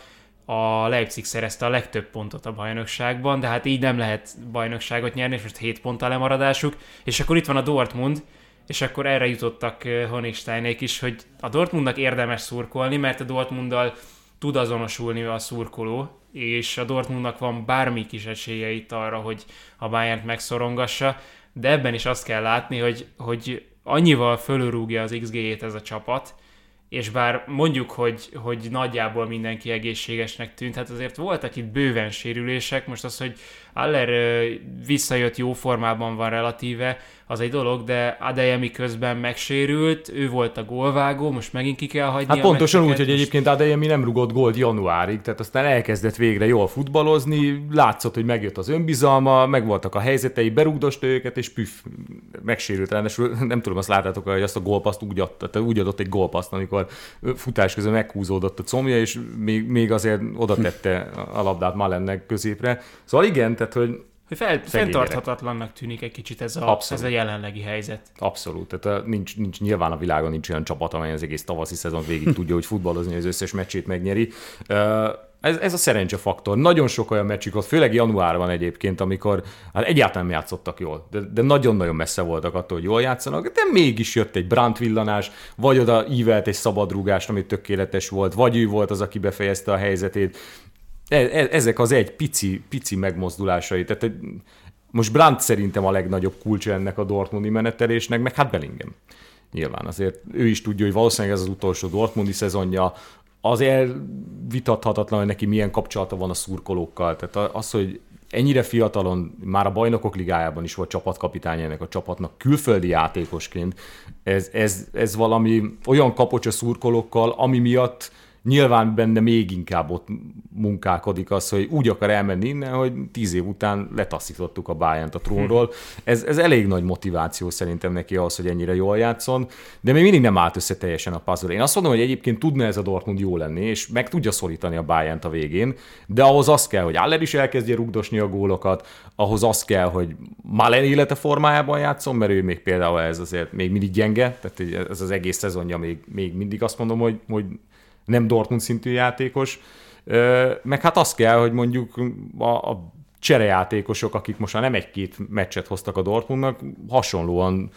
a Leipzig szerezte a legtöbb pontot a bajnokságban, de hát így nem lehet bajnokságot nyerni, és most 7 ponttal lemaradásuk, és akkor itt van a Dortmund, és akkor erre jutottak Honigsteinék is, hogy a Dortmundnak érdemes szurkolni, mert a Dortmunddal tud azonosulni a szurkoló, és a Dortmundnak van bármi kis esélye itt arra, hogy a Bayern megszorongassa, de ebben is azt kell látni, hogy, hogy annyival fölörúgja az XG-jét ez a csapat, és bár mondjuk, hogy, hogy nagyjából mindenki egészségesnek tűnt, hát azért voltak itt bőven sérülések, most az, hogy Aller visszajött jó formában van relatíve, az egy dolog, de Adeyemi közben megsérült, ő volt a gólvágó, most megint ki kell hagyni Hát pontosan úgy, hogy egyébként Adeyemi nem rugott gólt januárig, tehát aztán elkezdett végre jól futballozni, látszott, hogy megjött az önbizalma, megvoltak a helyzetei, berugdost őket, és püff, megsérült. Ráadásul nem tudom, azt láttátok, hogy azt a gólpaszt úgy, adta, úgy adott egy gólpaszt, amikor futás közben meghúzódott a comja, és még, még azért oda tette a labdát Malennek középre. Szóval igen, tehát hogy hogy fel, fenntarthatatlannak tűnik egy kicsit ez a, ez a jelenlegi helyzet. Abszolút. Tehát nincs, nincs, nyilván a világon nincs olyan csapat, amely az egész tavaszi szezon végig tudja, hogy futballozni, az összes meccsét megnyeri. Ez, ez a szerencse faktor. Nagyon sok olyan meccsük volt, főleg januárban egyébként, amikor hát egyáltalán nem játszottak jól, de, de nagyon-nagyon messze voltak attól, hogy jól játszanak, de mégis jött egy Brandt villanás, vagy oda ívelt egy szabadrúgást, ami tökéletes volt, vagy ő volt az, aki befejezte a helyzetét. E, e, ezek az egy pici, pici megmozdulásai. Tehát most Brandt szerintem a legnagyobb kulcsa ennek a Dortmundi menetelésnek, meg hát Bellingham. Nyilván azért ő is tudja, hogy valószínűleg ez az utolsó Dortmundi szezonja, az elvitathatatlan, hogy neki milyen kapcsolata van a szurkolókkal. Tehát az, hogy ennyire fiatalon, már a bajnokok ligájában is volt csapatkapitány ennek a csapatnak, külföldi játékosként, ez, ez, ez valami olyan kapocs a szurkolókkal, ami miatt nyilván benne még inkább ott munkálkodik az, hogy úgy akar elmenni innen, hogy tíz év után letaszítottuk a bayern a trónról. Ez, ez elég nagy motiváció szerintem neki ahhoz, hogy ennyire jól játszon, de még mindig nem állt össze teljesen a puzzle. Én azt mondom, hogy egyébként tudna ez a Dortmund jó lenni, és meg tudja szorítani a bayern a végén, de ahhoz az kell, hogy Aller is elkezdje rugdosni a gólokat, ahhoz az kell, hogy Malen élete formájában játszon, mert ő még például ez azért még mindig gyenge, tehát ez az egész szezonja még, még mindig azt mondom, hogy, hogy nem Dortmund szintű játékos, meg hát azt kell, hogy mondjuk a, a cserejátékosok, akik most már nem egy-két meccset hoztak a Dortmundnak, hasonlóan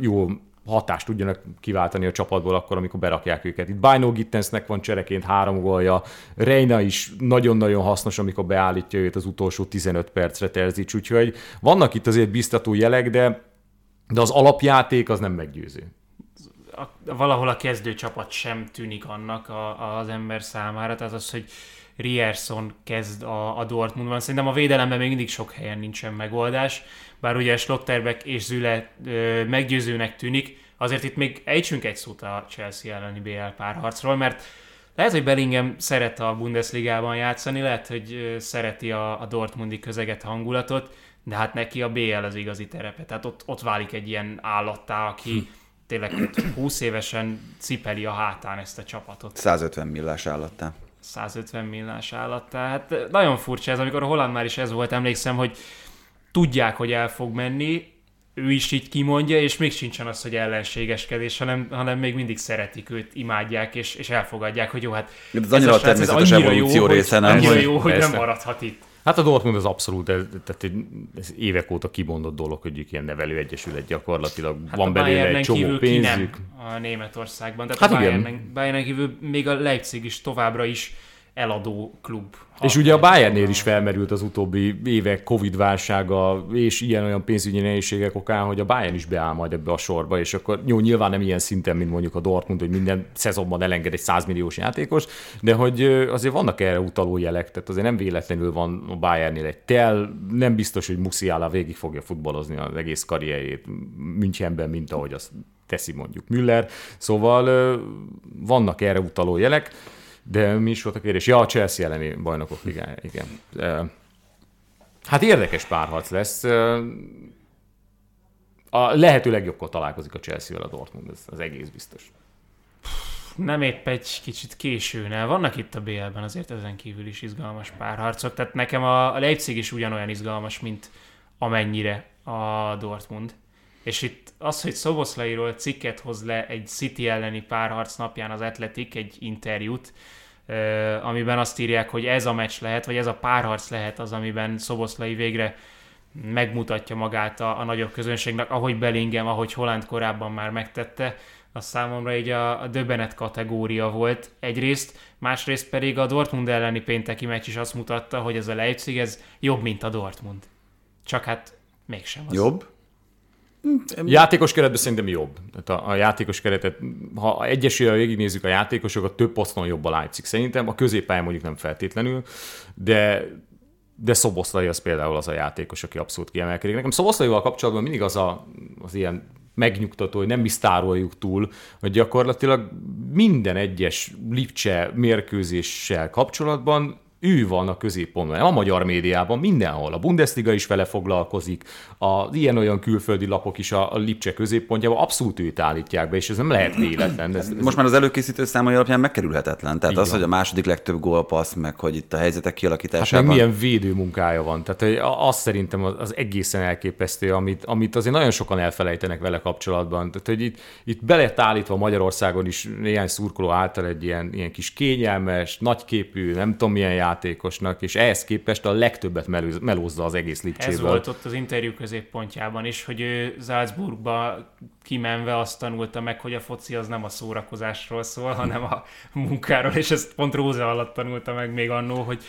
jó hatást tudjanak kiváltani a csapatból akkor, amikor berakják őket. Itt Bino Gittensnek van csereként három gólja, Reina is nagyon-nagyon hasznos, amikor beállítja őt az utolsó 15 percre Terzics, úgyhogy vannak itt azért biztató jelek, de, de az alapjáték az nem meggyőző a, valahol a kezdőcsapat sem tűnik annak a, az ember számára, tehát az, hogy Rierson kezd a, a Dortmundban. Szerintem a védelemben még mindig sok helyen nincsen megoldás, bár ugye Schlotterbeck és Züle ö, meggyőzőnek tűnik, azért itt még ejtsünk egy szót a Chelsea elleni BL párharcról, mert lehet, hogy Bellingham szeret a Bundesligában játszani, lehet, hogy szereti a, a Dortmundi közeget, hangulatot, de hát neki a BL az igazi terepe. Tehát ott, ott válik egy ilyen állattá, aki, hm tényleg 20 évesen cipeli a hátán ezt a csapatot. 150 millás állattá. 150 millás állattá. Hát nagyon furcsa ez, amikor a Holland már is ez volt, emlékszem, hogy tudják, hogy el fog menni, ő is így kimondja, és még sincsen az, hogy ellenségeskedés, hanem, hanem még mindig szeretik őt, imádják, és, és elfogadják, hogy jó, hát ez, ez annyira a természetes evolúció jó, része, nem? Annyira jó, hogy nem maradhat itt. Hát a Dortmund az abszolút, tehát ez évek óta kibondott dolog, hogy ilyen nevelő egyesület gyakorlatilag. Hát Van belőle egy csomó pénzük. nem a Németországban. Tehát hát a Bayern, Bayern kívül még a Leipzig is továbbra is eladó klub. És ugye a Bayernnél is felmerült az utóbbi évek Covid válsága és ilyen-olyan pénzügyi nehézségek okán, hogy a Bayern is beáll majd ebbe a sorba, és akkor jó, nyilván nem ilyen szinten, mint mondjuk a Dortmund, hogy minden szezonban elenged egy 100 milliós játékos, de hogy azért vannak erre utaló jelek, tehát azért nem véletlenül van a Bayernnél egy tel, nem biztos, hogy Musiala végig fogja futballozni az egész karrierjét Münchenben, mint ahogy azt teszi mondjuk Müller, szóval vannak erre utaló jelek, de mi is volt a kérdés? Ja, a Chelsea elleni bajnokok ligája, igen. Hát érdekes párharc lesz. A lehető legjobbkor találkozik a Chelsea-vel a Dortmund, ez az egész biztos. Nem épp egy kicsit későn Vannak itt a BL-ben azért ezen kívül is izgalmas párharcok, tehát nekem a Leipzig is ugyanolyan izgalmas, mint amennyire a Dortmund. És itt az, hogy Szoboszlairól cikket hoz le egy City elleni párharc napján az Atletik, egy interjút, amiben azt írják, hogy ez a meccs lehet, vagy ez a párharc lehet az, amiben Szoboszlai végre megmutatja magát a, a nagyobb közönségnek, ahogy Bellingham, ahogy Holland korábban már megtette, az számomra így a, a döbbenet kategória volt egyrészt, másrészt pedig a Dortmund elleni pénteki meccs is azt mutatta, hogy ez a Leipzig, ez jobb, mint a Dortmund. Csak hát mégsem az. Jobb? Játékos keretben szerintem jobb. Tehát a, a játékos keretet, ha egyesével végignézzük a játékosokat, több poszton jobb a Leipzig szerintem. A középpályán mondjuk nem feltétlenül, de de Szoboszlai az például az a játékos, aki abszolút kiemelkedik. Nekem Szoboszlaival kapcsolatban mindig az a, az ilyen megnyugtató, hogy nem biztároljuk túl, hogy gyakorlatilag minden egyes Lipcse mérkőzéssel kapcsolatban ő van a középpontban, nem a magyar médiában, mindenhol. A Bundesliga is vele foglalkozik, az ilyen-olyan külföldi lapok is a, a Lipcse középpontjában abszolút őt állítják be, és ez nem lehet véletlen. Ez, ez Most már az előkészítő számai alapján megkerülhetetlen. Tehát Így az, van. hogy a második legtöbb gólpassz, meg hogy itt a helyzetek kialakításában... Hát meg milyen védő munkája van. Tehát az szerintem az egészen elképesztő, amit, amit azért nagyon sokan elfelejtenek vele kapcsolatban. Tehát, hogy itt, itt be lett állítva Magyarországon is néhány szurkoló által egy ilyen, ilyen kis kényelmes, nagyképű, nem tudom milyen játékosnak, és ehhez képest a legtöbbet melózza az egész Lipcséből. Ez volt ott az interjú középpontjában is, hogy ő Salzburgba kimenve azt tanulta meg, hogy a foci az nem a szórakozásról szól, hanem a munkáról, és ezt pont Róza alatt tanulta meg még annó, hogy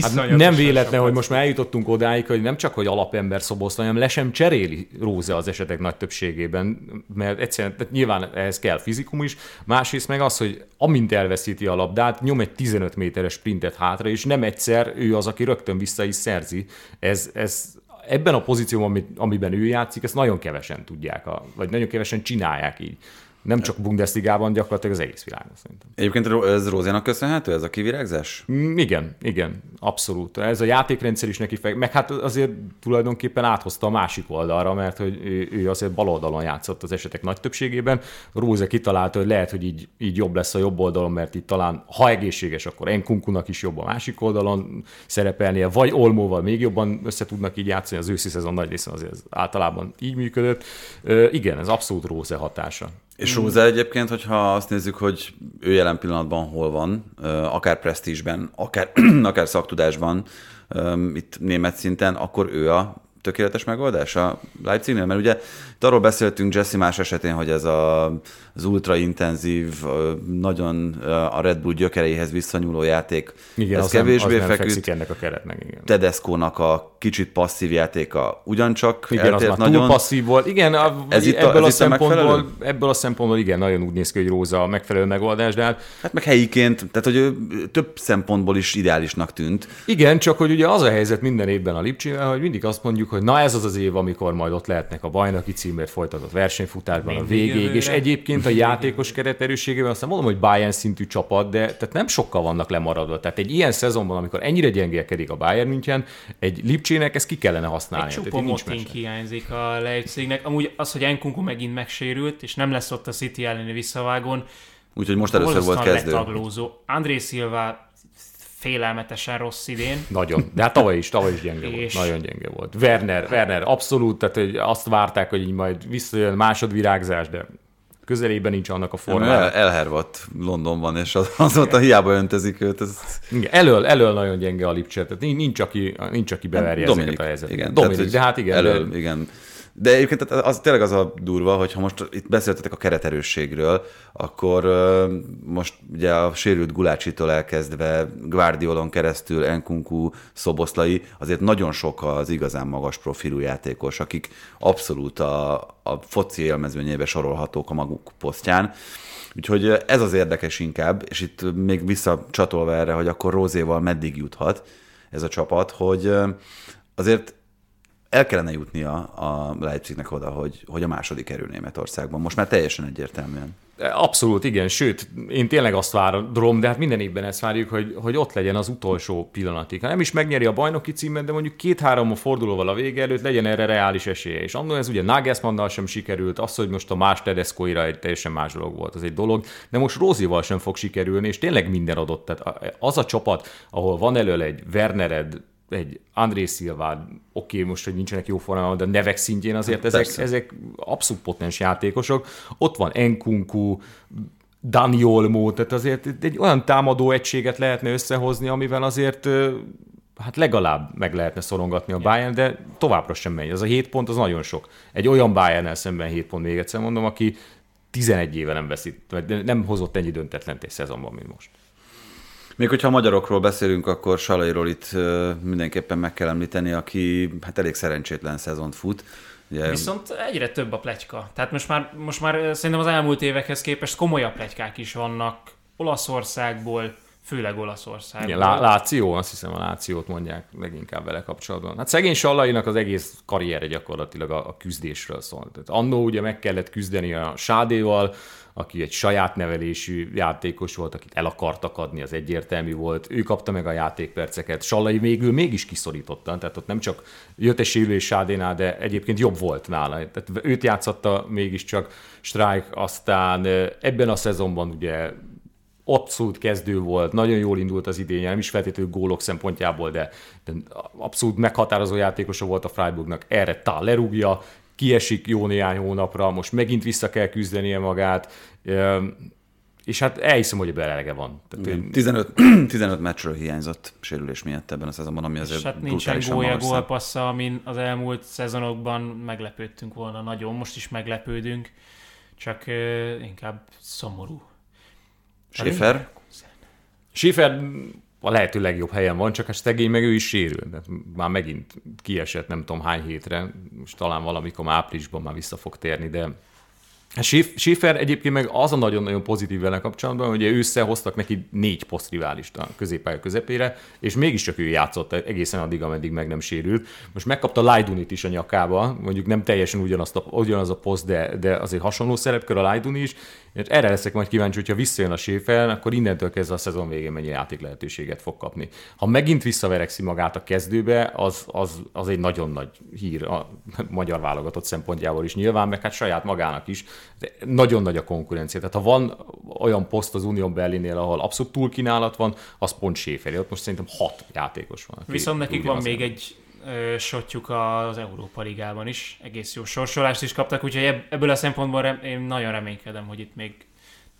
Hát nem véletlen, hogy most már eljutottunk odáig, hogy nem csak, hogy alapember szoboszlai, hanem le sem cseréli Róze az esetek nagy többségében, mert egyszerűen tehát nyilván ehhez kell fizikum is, másrészt meg az, hogy amint elveszíti a labdát, nyom egy 15 méteres sprintet hátra, és nem egyszer ő az, aki rögtön vissza is szerzi. Ez, ez ebben a pozícióban, amiben ő játszik, ezt nagyon kevesen tudják, vagy nagyon kevesen csinálják így. Nem csak Bundesligában, gyakorlatilag az egész világon szerintem. Egyébként ez Rózénak köszönhető, ez a kivirágzás? Mm, igen, igen, abszolút. Ez a játékrendszer is neki fel, meg hát azért tulajdonképpen áthozta a másik oldalra, mert hogy ő, ő azért bal oldalon játszott az esetek nagy többségében. Róze kitalálta, hogy lehet, hogy így, így jobb lesz a jobb oldalon, mert itt talán, ha egészséges, akkor Enkunkunak is jobb a másik oldalon szerepelnie, vagy Olmóval még jobban össze tudnak így játszani, az őszi szezon nagy része azért általában így működött. Ö, igen, ez abszolút Róze hatása. És Rúza egyébként, hogyha azt nézzük, hogy ő jelen pillanatban hol van, akár presztízsben, akár, akár szaktudásban, itt német szinten, akkor ő a tökéletes megoldás a Leipzignél? Mert ugye itt arról beszéltünk Jesse más esetén, hogy ez a, az ultra intenzív, nagyon a Red Bull gyökereihez visszanyúló játék, igen, ez az kevésbé nem, az feküdt. Nem ennek a keretnek, igen. Tedesco-nak a kicsit passzív játéka ugyancsak igen, eltért az nagyon. Túl passzív volt. Igen, a, ez itt a, ebből, ez a szempontból, a ebből a szempontból igen, nagyon úgy néz ki, hogy Róza a megfelelő megoldás, de hát... Hát meg helyiként, tehát hogy ő több szempontból is ideálisnak tűnt. Igen, csak hogy ugye az a helyzet minden évben a Lipcsével, hogy mindig azt mondjuk, hogy na ez az az év, amikor majd ott lehetnek a bajnoki címért folytatott versenyfutásban a végéig, és egyébként a játékos keret erőségében azt mondom, hogy Bayern szintű csapat, de tehát nem sokkal vannak lemaradva. Tehát egy ilyen szezonban, amikor ennyire gyengélkedik a Bayern München, egy Lipcsének ezt ki kellene használni. Egy csupa Motting hiányzik a Leipzignek. Amúgy az, hogy Enkunku megint megsérült, és nem lesz ott a City elleni visszavágón, Úgyhogy most először volt kezdő. Letaglózó. André Silva félelmetesen rossz idén. Nagyon, de hát tavaly is, tavaly is gyenge és... volt, nagyon gyenge volt. Werner, Werner abszolút, tehát hogy azt várták, hogy így majd visszajön másodvirágzás, de közelében nincs annak a formája. El, elhervadt Londonban, és az, az ott a hiába öntezik őt. Ez... Igen, elől, elől nagyon gyenge a Lipcse, tehát nincs, aki, nincs, aki beverje Dominik, ezeket a helyzetet. Igen, Dominik, tehát, de hát igen. Elől, de... igen. De egyébként az tényleg az a durva, hogy ha most itt beszéltetek a kereterősségről, akkor most ugye a sérült Gulácsitól elkezdve Guardiolon keresztül Enkunku, Szoboszlai, azért nagyon sok az igazán magas profilú játékos, akik abszolút a, a foci élmezőnyébe sorolhatók a maguk posztján. Úgyhogy ez az érdekes inkább, és itt még visszacsatolva erre, hogy akkor Rózéval meddig juthat ez a csapat, hogy azért el kellene jutnia a Leipzignek oda, hogy, hogy a második kerül Németországban. Most már teljesen egyértelműen. Abszolút, igen. Sőt, én tényleg azt várom, de hát minden évben ezt várjuk, hogy, hogy ott legyen az utolsó pillanatig. Ha nem is megnyeri a bajnoki címet, de mondjuk két-három fordulóval a vége előtt legyen erre reális esélye. És annól ez ugye Nagelsmannnal sem sikerült, az, hogy most a más Tedescoira egy teljesen más dolog volt, az egy dolog, de most Rózival sem fog sikerülni, és tényleg minden adott. Tehát az a csapat, ahol van elől egy Wernered, egy André Silva, oké, okay, most, hogy nincsenek jó formában, de nevek szintjén azért ezek, ezek abszolút potens játékosok. Ott van Enkunku, Dani Olmo, tehát azért egy olyan támadó egységet lehetne összehozni, amivel azért hát legalább meg lehetne szorongatni a Bayern, de továbbra sem megy. Az a 7 pont az nagyon sok. Egy olyan bayern szemben 7 pont, még egyszer mondom, aki 11 éve nem veszít, vagy nem hozott ennyi döntetlent egy szezonban, mint most. Még hogyha a magyarokról beszélünk, akkor Salairól itt mindenképpen meg kell említeni, aki hát elég szerencsétlen szezont fut. Ugye, Viszont egyre több a pletyka. Tehát most már, most már szerintem az elmúlt évekhez képest komolyabb pletykák is vannak Olaszországból, főleg Olaszországból. Igen, Lá- Láció, azt hiszem a Lációt mondják leginkább vele kapcsolatban. Hát szegény Sallainak az egész karriere gyakorlatilag a, a küzdésről szól. Tehát annó ugye meg kellett küzdeni a Sádéval, aki egy saját nevelésű játékos volt, akit el akartak adni, az egyértelmű volt. Ő kapta meg a játékperceket. Sallai végül mégis kiszorította, tehát ott nem csak jött egy sérülés Sádénál, de egyébként jobb volt nála. Tehát őt játszatta mégiscsak Strike, aztán ebben a szezonban ugye abszolút kezdő volt, nagyon jól indult az idénye, nem is feltétlenül gólok szempontjából, de, de abszolút meghatározó játékosa volt a Freiburgnak. Erre Tá lerúgja, kiesik jó néhány hónapra, most megint vissza kell küzdenie magát, és hát elhiszem, hogy ebben elege van. Tehát én... 15, 15 meccsről hiányzott sérülés miatt ebben a szezonban, ami azért és hát nincsen gólya gólpassza, amin az elmúlt szezonokban meglepődtünk volna nagyon, most is meglepődünk, csak uh, inkább szomorú. Schäfer? Schäfer a lehető legjobb helyen van, csak a szegény meg ő is sérül. Már megint kiesett nem tudom hány hétre, most talán valamikor áprilisban már vissza fog térni, de Schiffer egyébként meg az a nagyon-nagyon pozitív vele kapcsolatban, hogy összehoztak neki négy posztriválist a középpálya közepére, és mégiscsak ő játszott egészen addig, ameddig meg nem sérült. Most megkapta Lajdunit is a nyakába, mondjuk nem teljesen ugyanazt a, ugyanaz a poszt, de, de azért hasonló szerepkör a Lajduni is, és erre leszek majd kíváncsi, hogyha visszajön a Schäfer, akkor innentől kezdve a szezon végén mennyi játék lehetőséget fog kapni. Ha megint visszaverekszi magát a kezdőbe, az, az, az egy nagyon nagy hír a magyar válogatott szempontjából is nyilván, meg hát saját magának is. De nagyon nagy a konkurencia. Tehát ha van olyan poszt az Unión Berlinnél, ahol abszolút túlkínálat van, az pont Schäfer. Ott most szerintem hat játékos van. Viszont nekik van még egy sotjuk az Európa Ligában is. Egész jó sorsolást is kaptak, úgyhogy ebből a szempontból rem- én nagyon reménykedem, hogy itt még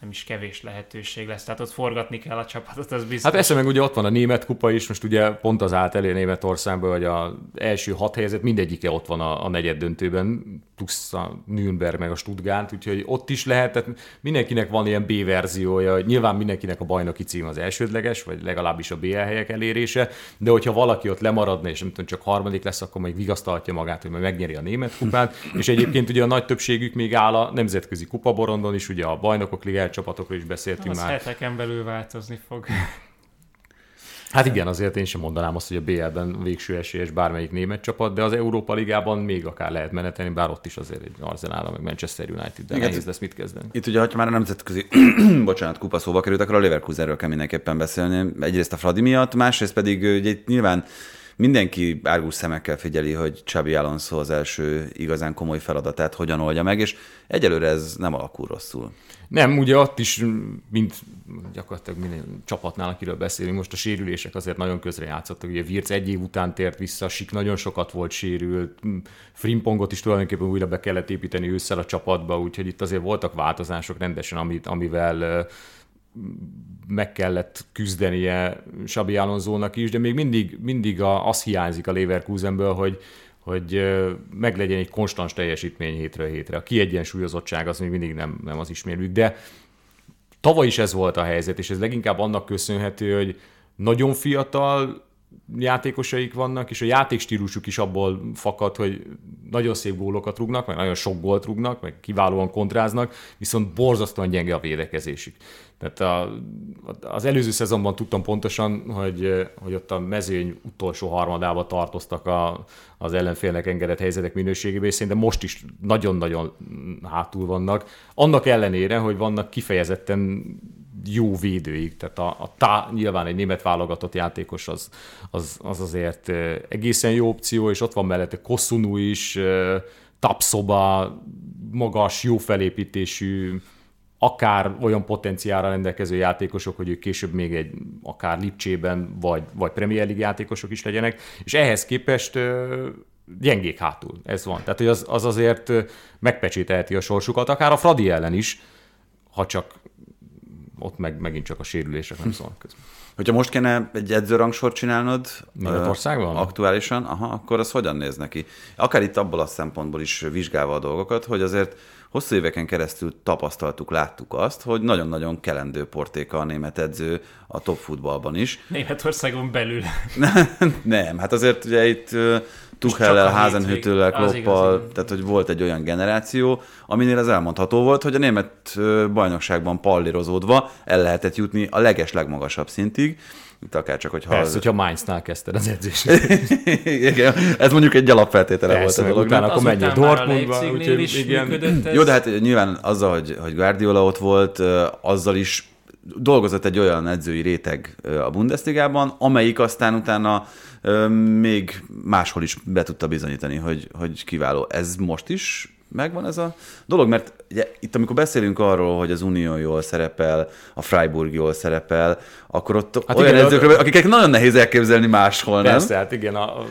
nem is kevés lehetőség lesz. Tehát ott forgatni kell a csapatot, az biztos. Hát persze, meg ugye ott van a német kupa is, most ugye pont az állt elé Németországban, hogy az első hat helyzet mindegyike ott van a, a negyed döntőben, plusz a Nürnberg meg a Stuttgart, úgyhogy ott is lehet, tehát mindenkinek van ilyen B-verziója, hogy nyilván mindenkinek a bajnoki cím az elsődleges, vagy legalábbis a BL helyek elérése, de hogyha valaki ott lemaradna, és nem tudom, csak harmadik lesz, akkor még vigasztalhatja magát, hogy majd megnyeri a német kupát, és egyébként ugye a nagy többségük még áll a nemzetközi kupaborondon is, ugye a bajnokok ligája csapatokról is beszéltünk az már. heteken belül változni fog. Hát igen, azért én sem mondanám azt, hogy a BL-ben végső esélyes bármelyik német csapat, de az Európa Ligában még akár lehet menetelni, bár ott is azért egy Arsenal, meg Manchester United, de igen, nehéz lesz mit kezdeni. Itt ugye, ha már a nemzetközi, bocsánat, kupa szóba került, akkor a Leverkusenről kell mindenképpen beszélni. Egyrészt a Fradi miatt, másrészt pedig ugye nyilván mindenki árgus szemekkel figyeli, hogy Xabi Alonso az első igazán komoly feladatát hogyan oldja meg, és egyelőre ez nem alakul rosszul. Nem, ugye ott is, mint gyakorlatilag minden csapatnál, akiről beszélünk, most a sérülések azért nagyon közre játszottak. Ugye Virc egy év után tért vissza, Sik nagyon sokat volt sérült, Frimpongot is tulajdonképpen újra be kellett építeni ősszel a csapatba, úgyhogy itt azért voltak változások rendesen, amit, amivel meg kellett küzdenie Sabi Alonzónak is, de még mindig, mindig a, az hiányzik a Leverkusenből, hogy, hogy meglegyen egy konstans teljesítmény hétről hétre. A kiegyensúlyozottság az még mindig nem, nem az ismérjük, de tavaly is ez volt a helyzet, és ez leginkább annak köszönhető, hogy nagyon fiatal játékosaik vannak, és a játékstílusuk is abból fakad, hogy nagyon szép gólokat rúgnak, meg nagyon sok gólt rúgnak, meg kiválóan kontráznak, viszont borzasztóan gyenge a védekezésük. Tehát a, az előző szezonban tudtam pontosan, hogy, hogy ott a mezőny utolsó harmadába tartoztak a, az ellenfélnek engedett helyzetek minőségében, és szerintem most is nagyon-nagyon hátul vannak. Annak ellenére, hogy vannak kifejezetten jó védőik, tehát a, a tá, nyilván egy német válogatott játékos az, az, az azért egészen jó opció, és ott van mellette Kossunu is, Tapszoba, magas, jó felépítésű, akár olyan potenciára rendelkező játékosok, hogy ők később még egy akár Lipcsében, vagy, vagy Premier League játékosok is legyenek, és ehhez képest gyengék hátul, ez van. Tehát hogy az, az azért megpecsételheti a sorsukat, akár a Fradi ellen is, ha csak ott meg megint csak a sérülések nem szólnak közben. Hogyha most kéne egy edzőrangsort csinálnod Németországban? aktuálisan, aha, akkor az hogyan néz neki? Akár itt abból a szempontból is vizsgálva a dolgokat, hogy azért hosszú éveken keresztül tapasztaltuk, láttuk azt, hogy nagyon-nagyon kelendő portéka a német edző a top futballban is. Németországon belül. Nem, hát azért ugye itt Tuchellel, az Kloppal, tehát hogy volt egy olyan generáció, aminél az elmondható volt, hogy a német bajnokságban pallírozódva el lehetett jutni a leges legmagasabb szintig, itt akár csak, hogyha... Persze, hogyha Mainznál kezdted az edzést. igen, ez mondjuk egy alapfeltétele Persze, volt a dolognak. utána akkor menjél Dortmundba, úgyhogy is igen. működött ez. Jó, de hát nyilván azzal, hogy, hogy Guardiola ott volt, azzal is dolgozott egy olyan edzői réteg a Bundesligában, amelyik aztán utána még máshol is be tudta bizonyítani, hogy, hogy kiváló. Ez most is megvan ez a dolog, mert ugye, itt amikor beszélünk arról, hogy az Unió jól szerepel, a Freiburg jól szerepel, akkor ott Hát olyan igen, edzőkről, akiket nagyon nehéz elképzelni máshol, nem? Persze, hát igen, a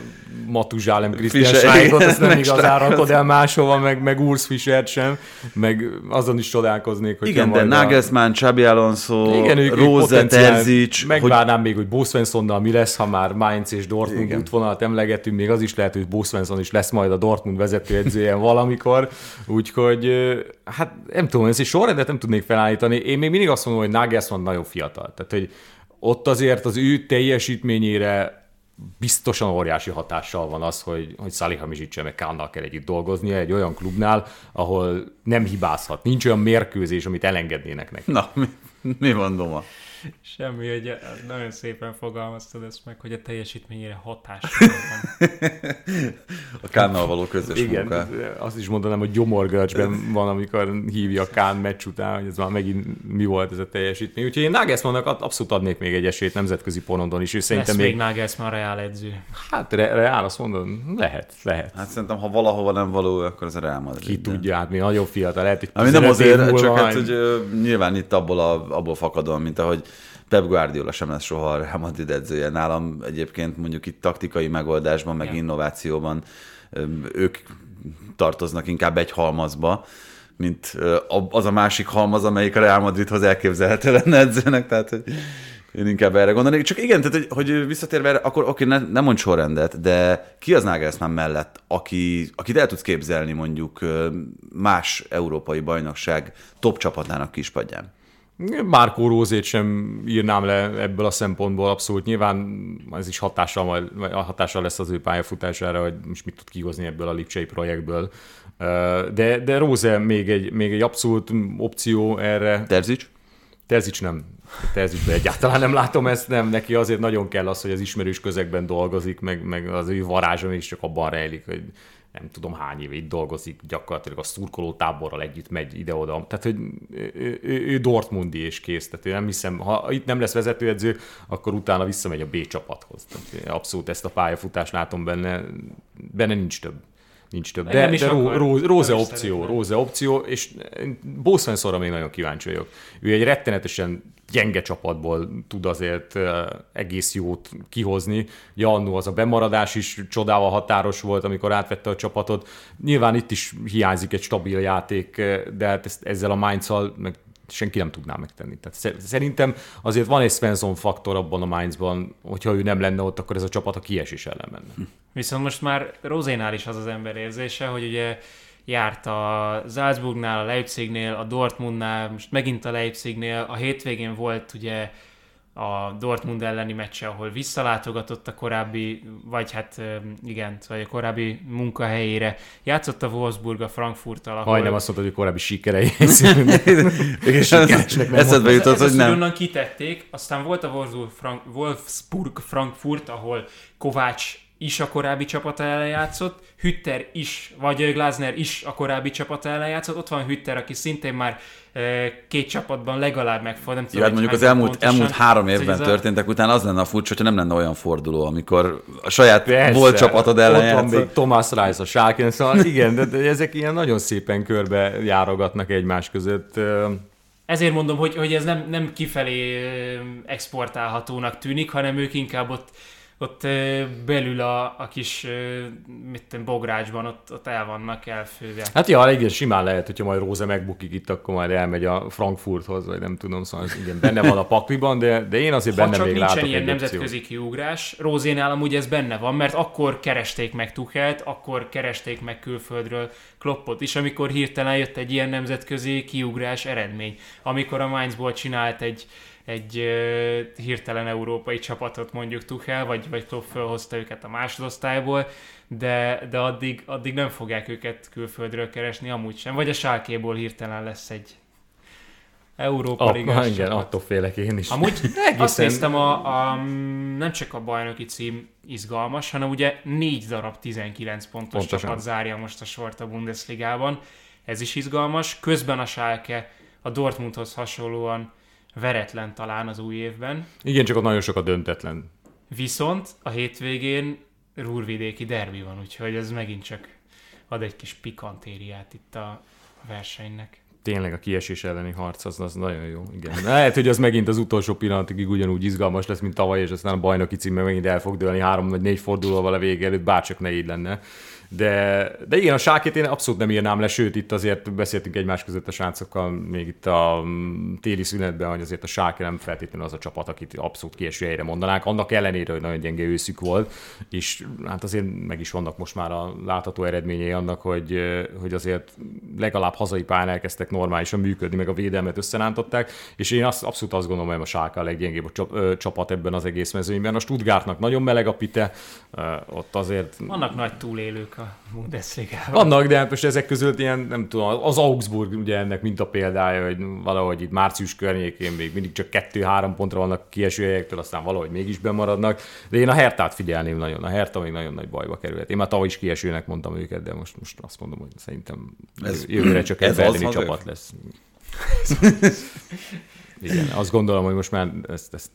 Matuzsálem Schweigert, igen, azt nem igazán rakod el máshova, meg, meg Urs Fischert sem, meg azon is csodálkoznék, hogy Igen, de Nagelsmann, Xabi Alonso, igen, ők, potenciál- Terzic, hogy Megvárnám még, hogy Bo Svenssonnal mi lesz, ha már Mainz és Dortmund Igen. útvonalat emlegetünk, még az is lehet, hogy Bo Svensson is lesz majd a Dortmund vezetőedzője valamikor, úgyhogy hát nem tudom, ezt egy sorrendet nem tudnék felállítani. Én még mindig azt mondom, hogy Nagelsmann nagyon fiatal. Tehát, hogy ott azért az ő teljesítményére biztosan óriási hatással van az, hogy, hogy Salihamidzsicse meg Kánnal kell együtt dolgoznia egy olyan klubnál, ahol nem hibázhat. Nincs olyan mérkőzés, amit elengednének neki. Na, mi, mi van Doma? Semmi, hogy nagyon szépen fogalmaztad ezt meg, hogy a teljesítményére hatással van. A Kánnal való közös Igen, munka. azt is mondanám, hogy gyomorgörcsben van, amikor hívja Kán meccs után, hogy ez már megint mi volt ez a teljesítmény. Úgyhogy én Nagelsmannnak abszolút adnék még egy esélyt nemzetközi porondon is, Lesz szerintem még még, Nagelsmann Real edző. hát re, reál, azt mondom, lehet, lehet. Hát szerintem, ha valahova nem való, akkor az a Real Madrid. Ki tudja, hát még nagyon fiatal, lehet, hogy Ami nem 15 év azért, csak hát, hogy nyilván itt abból, a, abból fakadóan, mint ahogy Pep Guardiola sem lesz soha a Real Madrid edzője. Nálam egyébként mondjuk itt taktikai megoldásban, meg Ja. innovációban ők tartoznak inkább egy halmazba, mint az a másik halmaz, amelyik a Real Madridhoz elképzelhető lenne edzőnek, tehát hogy én inkább erre gondolnék. Csak igen, tehát hogy, hogy visszatérve erre, akkor oké, ne, nem mondj sorrendet, de ki az Nagelsmann mellett, aki, akit el tudsz képzelni mondjuk más európai bajnokság top csapatának kispadján? Márkó Rózét sem írnám le ebből a szempontból abszolút. Nyilván ez is hatással, majd, hatással lesz az ő pályafutására, hogy most mit tud kihozni ebből a Lipcsei projektből. De, de Róze még egy, még egy abszolút opció erre. Terzics? Terzics nem. Terzicsben egyáltalán nem látom ezt, nem. Neki azért nagyon kell az, hogy az ismerős közegben dolgozik, meg, meg az ő varázsa is csak abban rejlik, hogy nem tudom hány éve itt dolgozik, gyakorlatilag a szurkoló táborral együtt megy ide-oda. Tehát, hogy ő, ő, ő Dortmundi és kész. Tehát én nem hiszem, ha itt nem lesz vezetőedző, akkor utána visszamegy a B csapathoz. Tehát abszolút ezt a pályafutást látom benne, benne nincs több. Nincs több. De, de Ró. Ró, Róze opció. Róze opció, és Bo Svenssonra még nagyon kíváncsi vagyok. Ő egy rettenetesen gyenge csapatból tud azért egész jót kihozni. Ugye annó az a bemaradás is csodával határos volt, amikor átvette a csapatot. Nyilván itt is hiányzik egy stabil játék, de hát ezt, ezzel a mainz meg senki nem tudná megtenni. Tehát sze- szerintem azért van egy Svensson faktor abban a Mainzban, hogyha ő nem lenne ott, akkor ez a csapat a kiesés ellen menne. Viszont most már Rozénál is az az ember érzése, hogy ugye járt a Salzburgnál, a Leipzignél, a Dortmundnál, most megint a Leipzignél, a hétvégén volt ugye a Dortmund elleni meccse, ahol visszalátogatott a korábbi, vagy hát igen, vagy a korábbi munkahelyére. Játszott a Wolfsburg a Frankfurttal, ahol... Majdnem azt mondtad, hogy korábbi sikerei. És Sikeresnek eszedbe Ez, jutott, hogy nem. onnan kitették, aztán volt a Wolfsburg, Frank, Wolfsburg Frankfurt, ahol Kovács is a korábbi csapata ellen játszott, Hütter is, vagy Glasner is a korábbi csapata ellen játszott, ott van Hütter, aki szintén már két csapatban legalább megfog, nem tudom, Ja, hát mondjuk az elmúlt, pontosan. elmúlt három évben hogy ez a- történtek, utána az lenne a furcsa, hogyha nem lenne olyan forduló, amikor a saját Persze, volt csapatod ellen Ott van még. Thomas Rice a Schalke, szóval igen, de, de ezek ilyen nagyon szépen körbe járogatnak egymás között. Ezért mondom, hogy, hogy ez nem, nem kifelé exportálhatónak tűnik, hanem ők inkább ott ott belül a, a kis mit tudom, bográcsban ott, ott el vannak elfőve. Hát ja, igen, simán lehet, hogyha majd Róze megbukik itt, akkor majd elmegy a Frankfurthoz, vagy nem tudom, szóval ez igen, benne van a pakliban, de, de én azért Ha benne még látok ilyen egy nemzetközi opciót. kiugrás, Rózénál amúgy ez benne van, mert akkor keresték meg Tuchelt, akkor keresték meg külföldről Kloppot is, amikor hirtelen jött egy ilyen nemzetközi kiugrás eredmény. Amikor a Mainzból csinált egy, egy ö, hirtelen európai csapatot mondjuk Tuchel, vagy, vagy Klopp felhozta őket a másodosztályból, de, de addig, addig nem fogják őket külföldről keresni, amúgy sem. Vagy a Sálkéból hirtelen lesz egy Európa Ah, Ligás igen, csapat. attól félek én is. Amúgy azt Egészen- néztem, a, a, nem csak a bajnoki cím izgalmas, hanem ugye négy darab 19 pontos Pontosan. csapat zárja most a sort a Bundesligában. Ez is izgalmas. Közben a Schalke a Dortmundhoz hasonlóan veretlen talán az új évben. Igen, csak ott nagyon sok a döntetlen. Viszont a hétvégén Rúrvidéki derbi van, úgyhogy ez megint csak ad egy kis pikantériát itt a versenynek. Tényleg a kiesés elleni harc az, az nagyon jó. Igen. Lehet, hogy az megint az utolsó pillanatig ugyanúgy izgalmas lesz, mint tavaly, és aztán a bajnoki címben megint el fog dőlni három vagy négy fordulóval a vége előtt, bárcsak ne így lenne. De, de igen, a sákét én abszolút nem írnám le, sőt, itt azért beszéltünk egymás között a srácokkal még itt a mm, téli szünetben, hogy azért a sáké nem feltétlenül az a csapat, akit abszolút kieső helyre mondanák, annak ellenére, hogy nagyon gyenge őszük volt, és hát azért meg is vannak most már a látható eredményei annak, hogy, hogy azért legalább hazai pályán elkezdtek normálisan működni, meg a védelmet összerántották, és én azt, abszolút azt gondolom, hogy a Sáka a leggyengébb a csapat ebben az egész mezőnyben. A Stuttgartnak nagyon meleg a pite, ott azért Vannak nagy túlélők a Bundesligában. vannak, de hát most ezek között ilyen, nem tudom, az Augsburg ugye ennek mint a példája, hogy valahogy itt március környékén még mindig csak kettő-három pontra vannak kieső helyektől, aztán valahogy mégis bemaradnak. De én a Hertát figyelném nagyon, a Herta még nagyon nagy bajba kerülhet. Én már tavaly is kiesőnek mondtam őket, de most, most azt mondom, hogy szerintem Ez- jövőre csak egy berlini az csapat lesz. Igen, azt gondolom, hogy most már ezt, ezt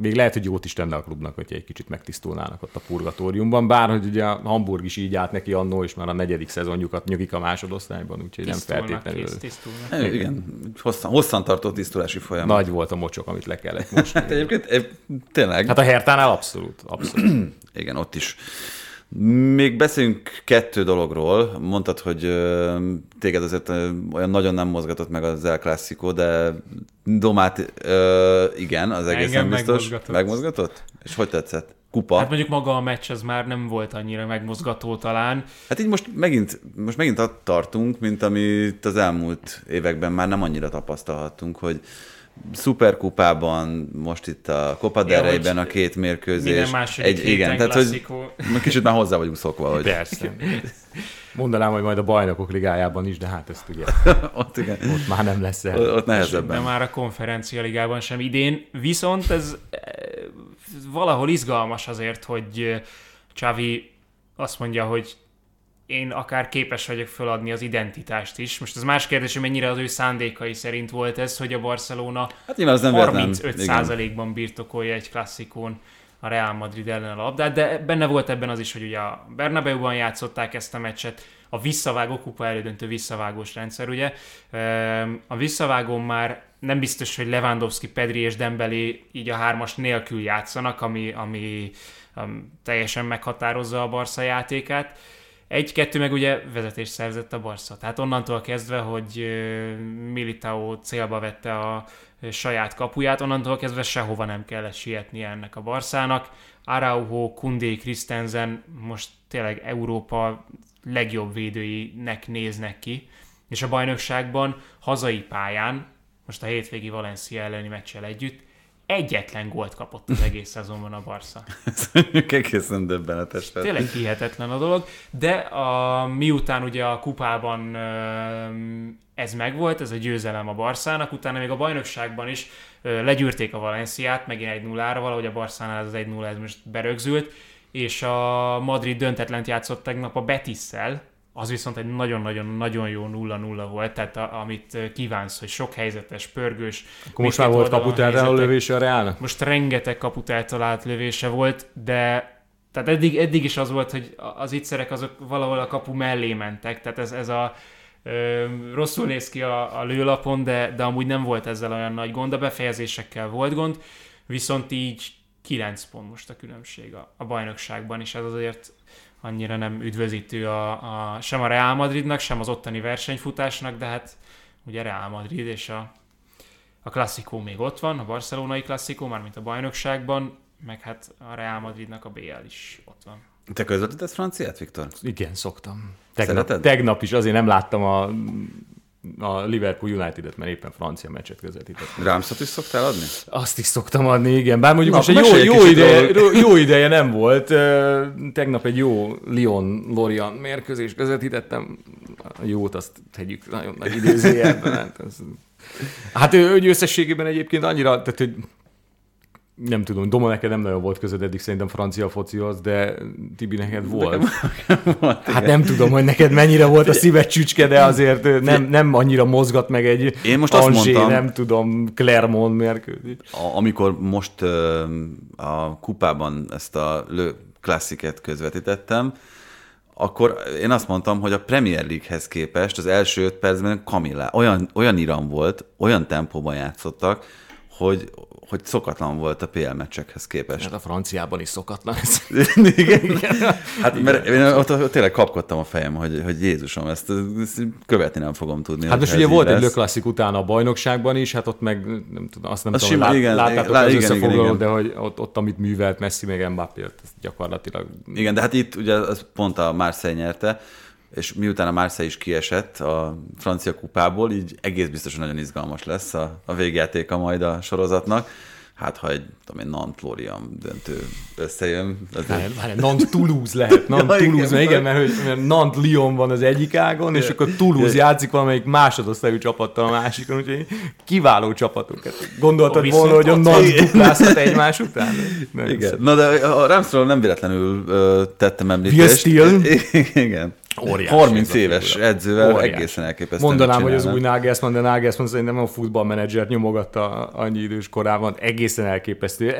még lehet, hogy jót is tenne a klubnak, hogyha egy kicsit megtisztulnának ott a purgatóriumban, bár hogy ugye a Hamburg is így állt neki annó, és már a negyedik szezonjukat nyugik a másodosztályban, úgyhogy nem feltétlenül kész, tisztulnak. Igen, igen. Hosszan, hosszan tartó tisztulási folyamat. nagy volt a mocsok, amit le kellett most. Hát egyébként tényleg, Hát a Hertánál abszolút, abszolút. igen, ott is. Még beszéljünk kettő dologról. Mondtad, hogy téged azért olyan nagyon nem mozgatott meg az El Clasico, de Domát igen, az egészen Engem biztos. megmozgatott. Megmozgatott? És hogy tetszett? Kupa? Hát mondjuk maga a meccs az már nem volt annyira megmozgató talán. Hát így most megint, most megint ott tartunk, mint amit az elmúlt években már nem annyira tapasztalhattunk, hogy szuperkupában, most itt a Copa del Ja, Rey-ben hogy a két mérkőzés. Minden második egy, igen, tehát hogy klasszikó. kicsit már hozzá vagyunk szokva, hogy Persze. Mondanám, hogy majd a bajnokok ligájában is, de hát ezt ugye ott, igen, ott már nem lesz el. ott De nehezebben. már a konferencia ligában sem idén. Viszont ez eh, valahol izgalmas azért, hogy eh, Xavi azt mondja, hogy én akár képes vagyok feladni az identitást is. Most az más kérdés, hogy mennyire az ő szándékai szerint volt ez, hogy a Barcelona Hát az nem véletlen. Igen. 35%-ban birtokolja egy klasszikón a Real Madrid ellen a labdát, de benne volt ebben az is, hogy ugye a Bernabeu-ban játszották ezt a meccset, a visszavágó kupa elődöntő visszavágós rendszer, ugye. Ehm, A visszavágón már nem biztos, hogy Lewandowski, Pedri és Dembélé így a hármas nélkül játszanak, ami, ami um, teljesen meghatározza a Barca játékát. Egy-kettő meg ugye vezetés szerzett a Barca. Tehát onnantól kezdve, hogy Militao célba vette a saját kapuját, onnantól kezdve sehova nem kellett sietnie ennek a Barszának. Araujo, Kundé, Christensen most tényleg Európa legjobb védőinek néznek ki, és a bajnokságban hazai pályán, most a hétvégi Valencia elleni meccsel együtt, egyetlen gólt kapott az egész szezonban a Barca. Ez mondjuk egészen döbbenetes. tehát- Tényleg hihetetlen a dolog, de a, miután ugye a kupában ez megvolt, ez a győzelem a Barszának, utána még a bajnokságban is legyűrték a Valenciát, megint egy 0 ra valahogy a Barszánál ez az 1 0 ez most berögzült, és a Madrid döntetlent játszott tegnap a Betisszel, az viszont egy nagyon-nagyon-nagyon jó 0-0 volt, tehát a, amit kívánsz, hogy sok helyzetes, pörgős. Akkor most már volt kaput a lövése a Reálnak? Most rengeteg kaput eltalált lövése volt, de tehát eddig, eddig is az volt, hogy az ittszerek azok valahol a kapu mellé mentek, tehát ez, ez a ö, rosszul néz ki a, a lőlapon, de, de amúgy nem volt ezzel olyan nagy gond, a befejezésekkel volt gond, viszont így 9 pont most a különbség a, a bajnokságban, és ez azért annyira nem üdvözítő a, a, sem a Real Madridnak, sem az ottani versenyfutásnak, de hát ugye Real Madrid és a, a klasszikó még ott van, a barcelonai klasszikó, mármint a bajnokságban, meg hát a Real Madridnak a BL is ott van. Te közvetítesz franciát, Viktor? Igen, szoktam. Tegnap, Szereted? tegnap is azért nem láttam a, a Liverpool United-et, mert éppen francia meccset közvetítettem. Rámszot is szoktál adni? Azt is szoktam adni, igen. Bár mondjuk Na, most egy jó, jó, ideje, jó ideje nem volt. Tegnap egy jó Lyon-Lorient mérkőzés közvetítettem. A jót azt tegyük nagyon nagy idézőjelben. Hát, hát ő, ő összességében egyébként annyira, tehát hogy nem tudom, Doma neked nem nagyon volt közöd eddig szerintem francia focihoz, de Tibi neked volt. Volt, Hát nem tudom, hogy neked mennyire volt a szíved csücske, de azért nem, nem annyira mozgat meg egy Én most azt Angers, mondtam- nem tudom, Clermont mérkőzés. Amikor most ö, a kupában ezt a Le Classicet közvetítettem, akkor én azt mondtam, hogy a Premier League-hez képest az első öt percben Kamilla, olyan, olyan iram volt, olyan tempóban játszottak, hogy, hogy szokatlan volt a PL meccsekhez képest. Hát a franciában is szokatlan ez. Igen. Hát mert én ott, ott tényleg kapkodtam a fejem, hogy, hogy Jézusom, ezt, ezt követni nem fogom tudni. Hát most ugye volt így egy lesz. Classic utána a bajnokságban is, hát ott meg nem tudom, azt nem Az tudom, sima, lát, igen, láttátok lá- az igen, igen, összefoglalót, igen. de hogy ott, ott, amit művelt Messi meg Mbappé, gyakorlatilag Igen, de hát itt ugye az pont a Marseille nyerte, és miután a Marseille is kiesett a francia kupából, így egész biztosan nagyon izgalmas lesz a, a végjátéka majd a sorozatnak. Hát, ha egy, tudom én, Nant Lorient döntő összejön, az Várj, várj, Nant Toulouse lehet. Nant Ja, igen, mert hogy, mert Nant Lyon van az egyik ágon, és akkor Toulouse játszik valamelyik másodosztályú csapattal a másikon, úgyhogy kiváló csapatok. Hát Gondoltad Ó, volna, hogy a Nant duplázhat egymás után? Nem Igen. Na de a Ramsról nem véletlenül ö, tettem említést. Igen. Óriási 30 ez a éves figura. edzővel Óriási. egészen elképesztő. Mondanám, hogy az új Nagelsmann, de Nagelsmann szerintem a futballmenedzsert nyomogatta annyi idős korában. Egészen elképesztő.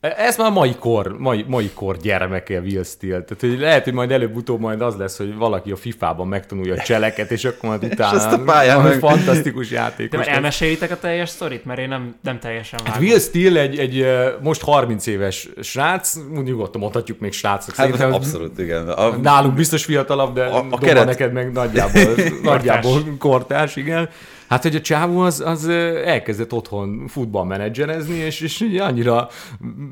Ez már mai kor, mai, mai kor gyermeke Will Steele. Tehát hogy lehet, hogy majd előbb-utóbb majd az lesz, hogy valaki a FIFA-ban megtanulja a cseleket, és akkor majd utána azt a pályán meg- fantasztikus játék. De elmesélitek a teljes sztorit? Mert én nem, nem teljesen Hát vágom. Will Steele egy, egy most 30 éves srác, nyugodtan mondhatjuk még srácnak. Hát Szerintem abszolút, igen. A, Nálunk biztos fiatalabb, de A- a keret- neked meg nagyjából, nagyjából kortárs, igen. Hát, hogy a csávó az, az elkezdett otthon futballmenedzserezni, és, és annyira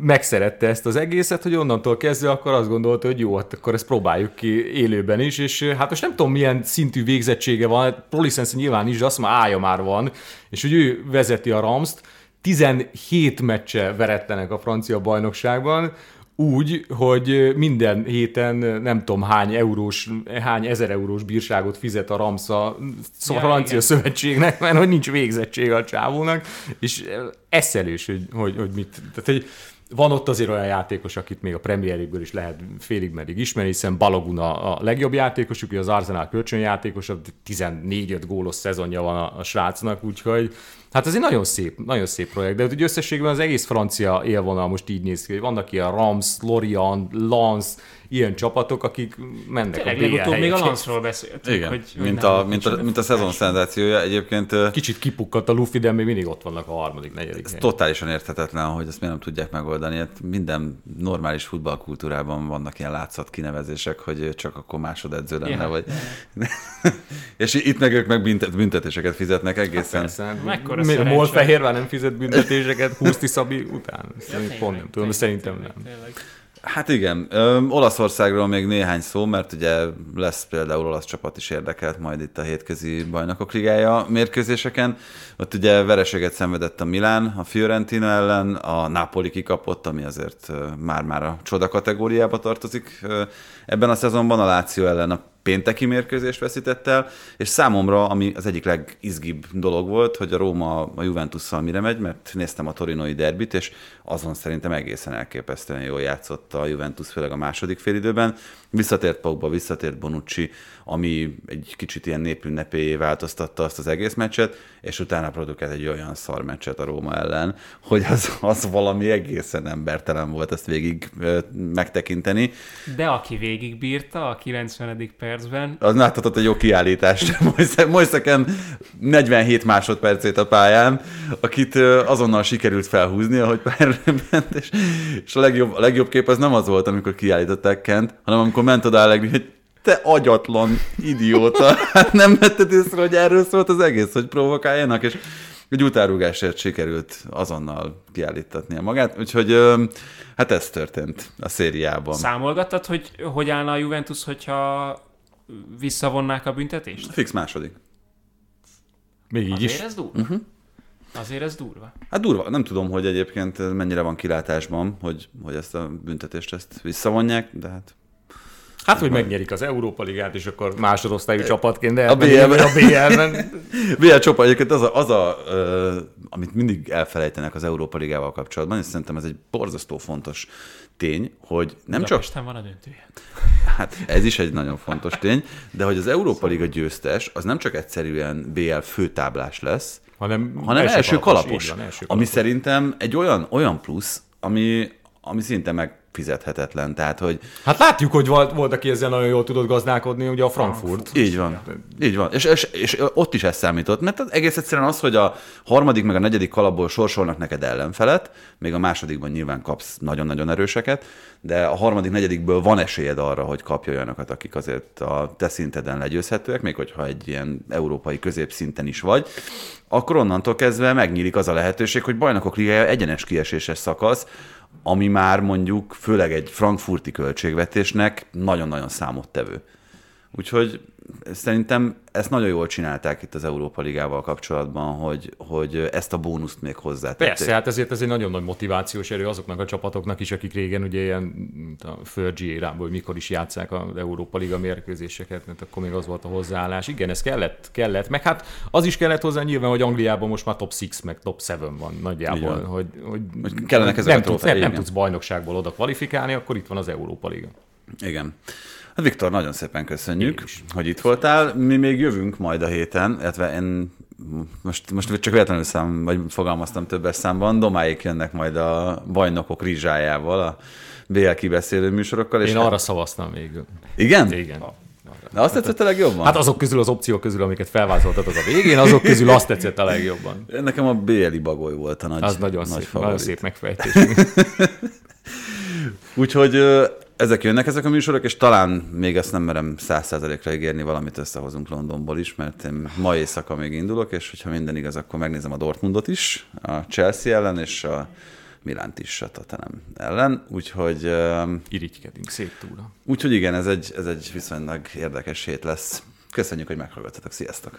megszerette ezt az egészet, hogy onnantól kezdve akkor azt gondolta, hogy jó, hát akkor ezt próbáljuk ki élőben is, és hát most nem tudom, milyen szintű végzettsége van, hát Prolisense nyilván is, de azt már állja már van, és hogy ő vezeti a Ramst, 17 meccse veretlenek a francia bajnokságban, úgy, hogy minden héten nem tudom hány eurós, hány ezer eurós bírságot fizet a Ramsza szóval Ja, francia igen. szövetségnek, mert hogy nincs végzettség a csávónak, és eszelős, hogy, hogy, hogy mit, tehát hogy van ott azért olyan játékos, akit még a Premier League-ből is lehet félig meddig ismerni, hiszen Balogun a, legjobb játékosuk, ugye az Arsenal kölcsönjátékos, 14-5 gólos szezonja van a, a srácnak, úgyhogy hát ez egy nagyon szép, nagyon szép projekt, de ugye összességben az egész francia élvonal most így néz ki, vannak ilyen Rams, Lorient, Lens, ilyen csapatok, akik mennek Tényleg a legutóbb még a. Lanszról beszéltünk. igen, hogy, mint, nem a, volt mint, a, mint a szezon szenzációja. Egyébként Kicsit kipukkadt a Luffy, de még mindig ott vannak a harmadik, negyedik Ez helyen. totálisan érthetetlen, hogy ezt miért nem tudják megoldani. Hát minden normális futballkultúrában vannak ilyen látszat kinevezések, hogy csak akkor másodedző lenne, Ja. vagy... és itt meg ők meg büntet, büntetéseket fizetnek egészen. Persze, hát Mekkora miért nem fizet büntetéseket Huszti Szabi után? Pont nem tudom, szerintem nem. tényleg. Hát igen, Ö, Olaszországról még néhány szó, mert ugye lesz például olasz csapat is érdekelt majd itt a hétközi bajnokok ligája mérkőzéseken. Ott ugye vereséget szenvedett a Milán, a Fiorentina ellen, a Napoli kikapott, ami azért már-már a csoda kategóriába tartozik ebben a szezonban, a Láció ellen a pénteki mérkőzést veszített el, és számomra, ami az egyik legizgibb dolog volt, hogy a Róma a Juventusszal mire megy, mert néztem a torinoi derbit, és azon szerintem egészen elképesztően jól játszott a Juventus, főleg a második félidőben. Visszatért Pogba, visszatért Bonucci, ami egy kicsit ilyen népünnepéjé változtatta azt az egész meccset, és utána produkált egy olyan szar meccset a Róma ellen, hogy az, az valami egészen embertelen volt ezt végig megtekinteni. De aki végigbírta a 90. perc percben. Az láthatott egy jó kiállítást. Moiseken 47 másodpercét a pályán, akit azonnal sikerült felhúzni, ahogy pályára ment, és, és a, legjobb, a legjobb kép az nem az volt, amikor kiállították Kent, hanem amikor ment oda hogy te agyatlan idióta. Hát nem vetted észre, hogy erről szólt az egész, hogy provokáljanak, és egy utárugásért sikerült azonnal kiállítatnia magát, úgyhogy hát ez történt a szériában. Számolgattad, hogy hogy állna a Juventus, hogyha visszavonnák a büntetést? Fix második. Még így Azért is. ez durva? Uh-huh. Azért ez durva. Hát durva, nem tudom, hogy egyébként mennyire van kilátásban, hogy, hogy ezt a büntetést ezt visszavonják, de hát Hát, hogy megnyerik az Európa Ligát, és akkor másodosztályú csapatként, de A BL-ben. a BL-ben. BL csapat egyébként az, a, az a, ö, amit mindig elfelejtenek az Európa Ligával kapcsolatban, és szerintem ez egy borzasztó fontos tény, hogy nem csak Budapesten van a döntője. Hát ez is egy nagyon fontos tény, de hogy az Európa Liga győztes, az nem csak egyszerűen BL főtáblás lesz, hanem, hanem első, első kalapos, így van, első ami kalapos. szerintem egy olyan, olyan plusz, ami, ami szinte megfizethetetlen. Tehát, hogy Hát látjuk, hogy volt, volt, aki ezzel nagyon jól tudott gazdálkodni, ugye a Frankfurt. így van, így van. És, és, és ott is ez számított, mert egész egyszerűen az, hogy a harmadik meg a negyedik kalapból sorsolnak neked ellenfelet, még a másodikban nyilván kapsz nagyon-nagyon erőseket, de a harmadik, negyedikből van esélyed arra, hogy kapj olyanokat, akik azért a te szinteden legyőzhetőek, még hogyha egy ilyen európai középszinten is vagy, akkor onnantól kezdve megnyílik az a lehetőség, hogy bajnokok ligája egyenes kieséses szakasz, ami már mondjuk főleg egy frankfurti költségvetésnek nagyon-nagyon számottevő. Úgyhogy szerintem ezt nagyon jól csinálták itt az Európa Ligával kapcsolatban, hogy, hogy ezt a bónuszt még hozzátették. Persze, hát ezért ez egy nagyon nagy motivációs erő azoknak a csapatoknak is, akik régen ugye ilyen a Fergie érából, mikor is játszák az Európa Liga mérkőzéseket, mert akkor még az volt a hozzáállás. Igen, ez kellett, kellett. Meg hát az is kellett hozzá nyilván, hogy Angliában most már top 6, meg top 7 van nagyjából, hogy, hogy, Hogy kellenek ezek nem, a tudsz, nem, nem tudsz bajnokságból oda kvalifikálni, akkor itt van az Európa Liga. Igen. Hát Viktor, nagyon szépen köszönjük, hogy itt voltál. Mi még jövünk majd a héten, illetve én most, most csak véletlenül szám, vagy fogalmaztam többes számban, Domáik jönnek majd a bajnokok rizsájával, a BL kibeszélő műsorokkal. És Én hát- arra szavaztam végül. Igen? Igen. De azt tetszett a legjobban? Hát azok közül, az opciók közül, amiket felvázoltatok a végén, azok közül azt tetszett a legjobban. Nekem a BL-i bagoly volt a nagy, Az nagyon, nagy szép, nagyon szép megfejtés. Úgyhogy ezek jönnek ezek a műsorok, és talán még ezt nem merem száz százalékra ígérni, valamit összehozunk Londonból is, mert én ma éjszaka még indulok, és hogyha minden igaz, akkor megnézem a Dortmundot is, a Chelsea ellen, és a Milánt is a Tottenham ellen, úgyhogy, Irigykedünk szép túra. úgyhogy igen, ez egy, ez egy viszonylag érdekes hét lesz. Köszönjük, hogy meghallgattatok, sziasztok!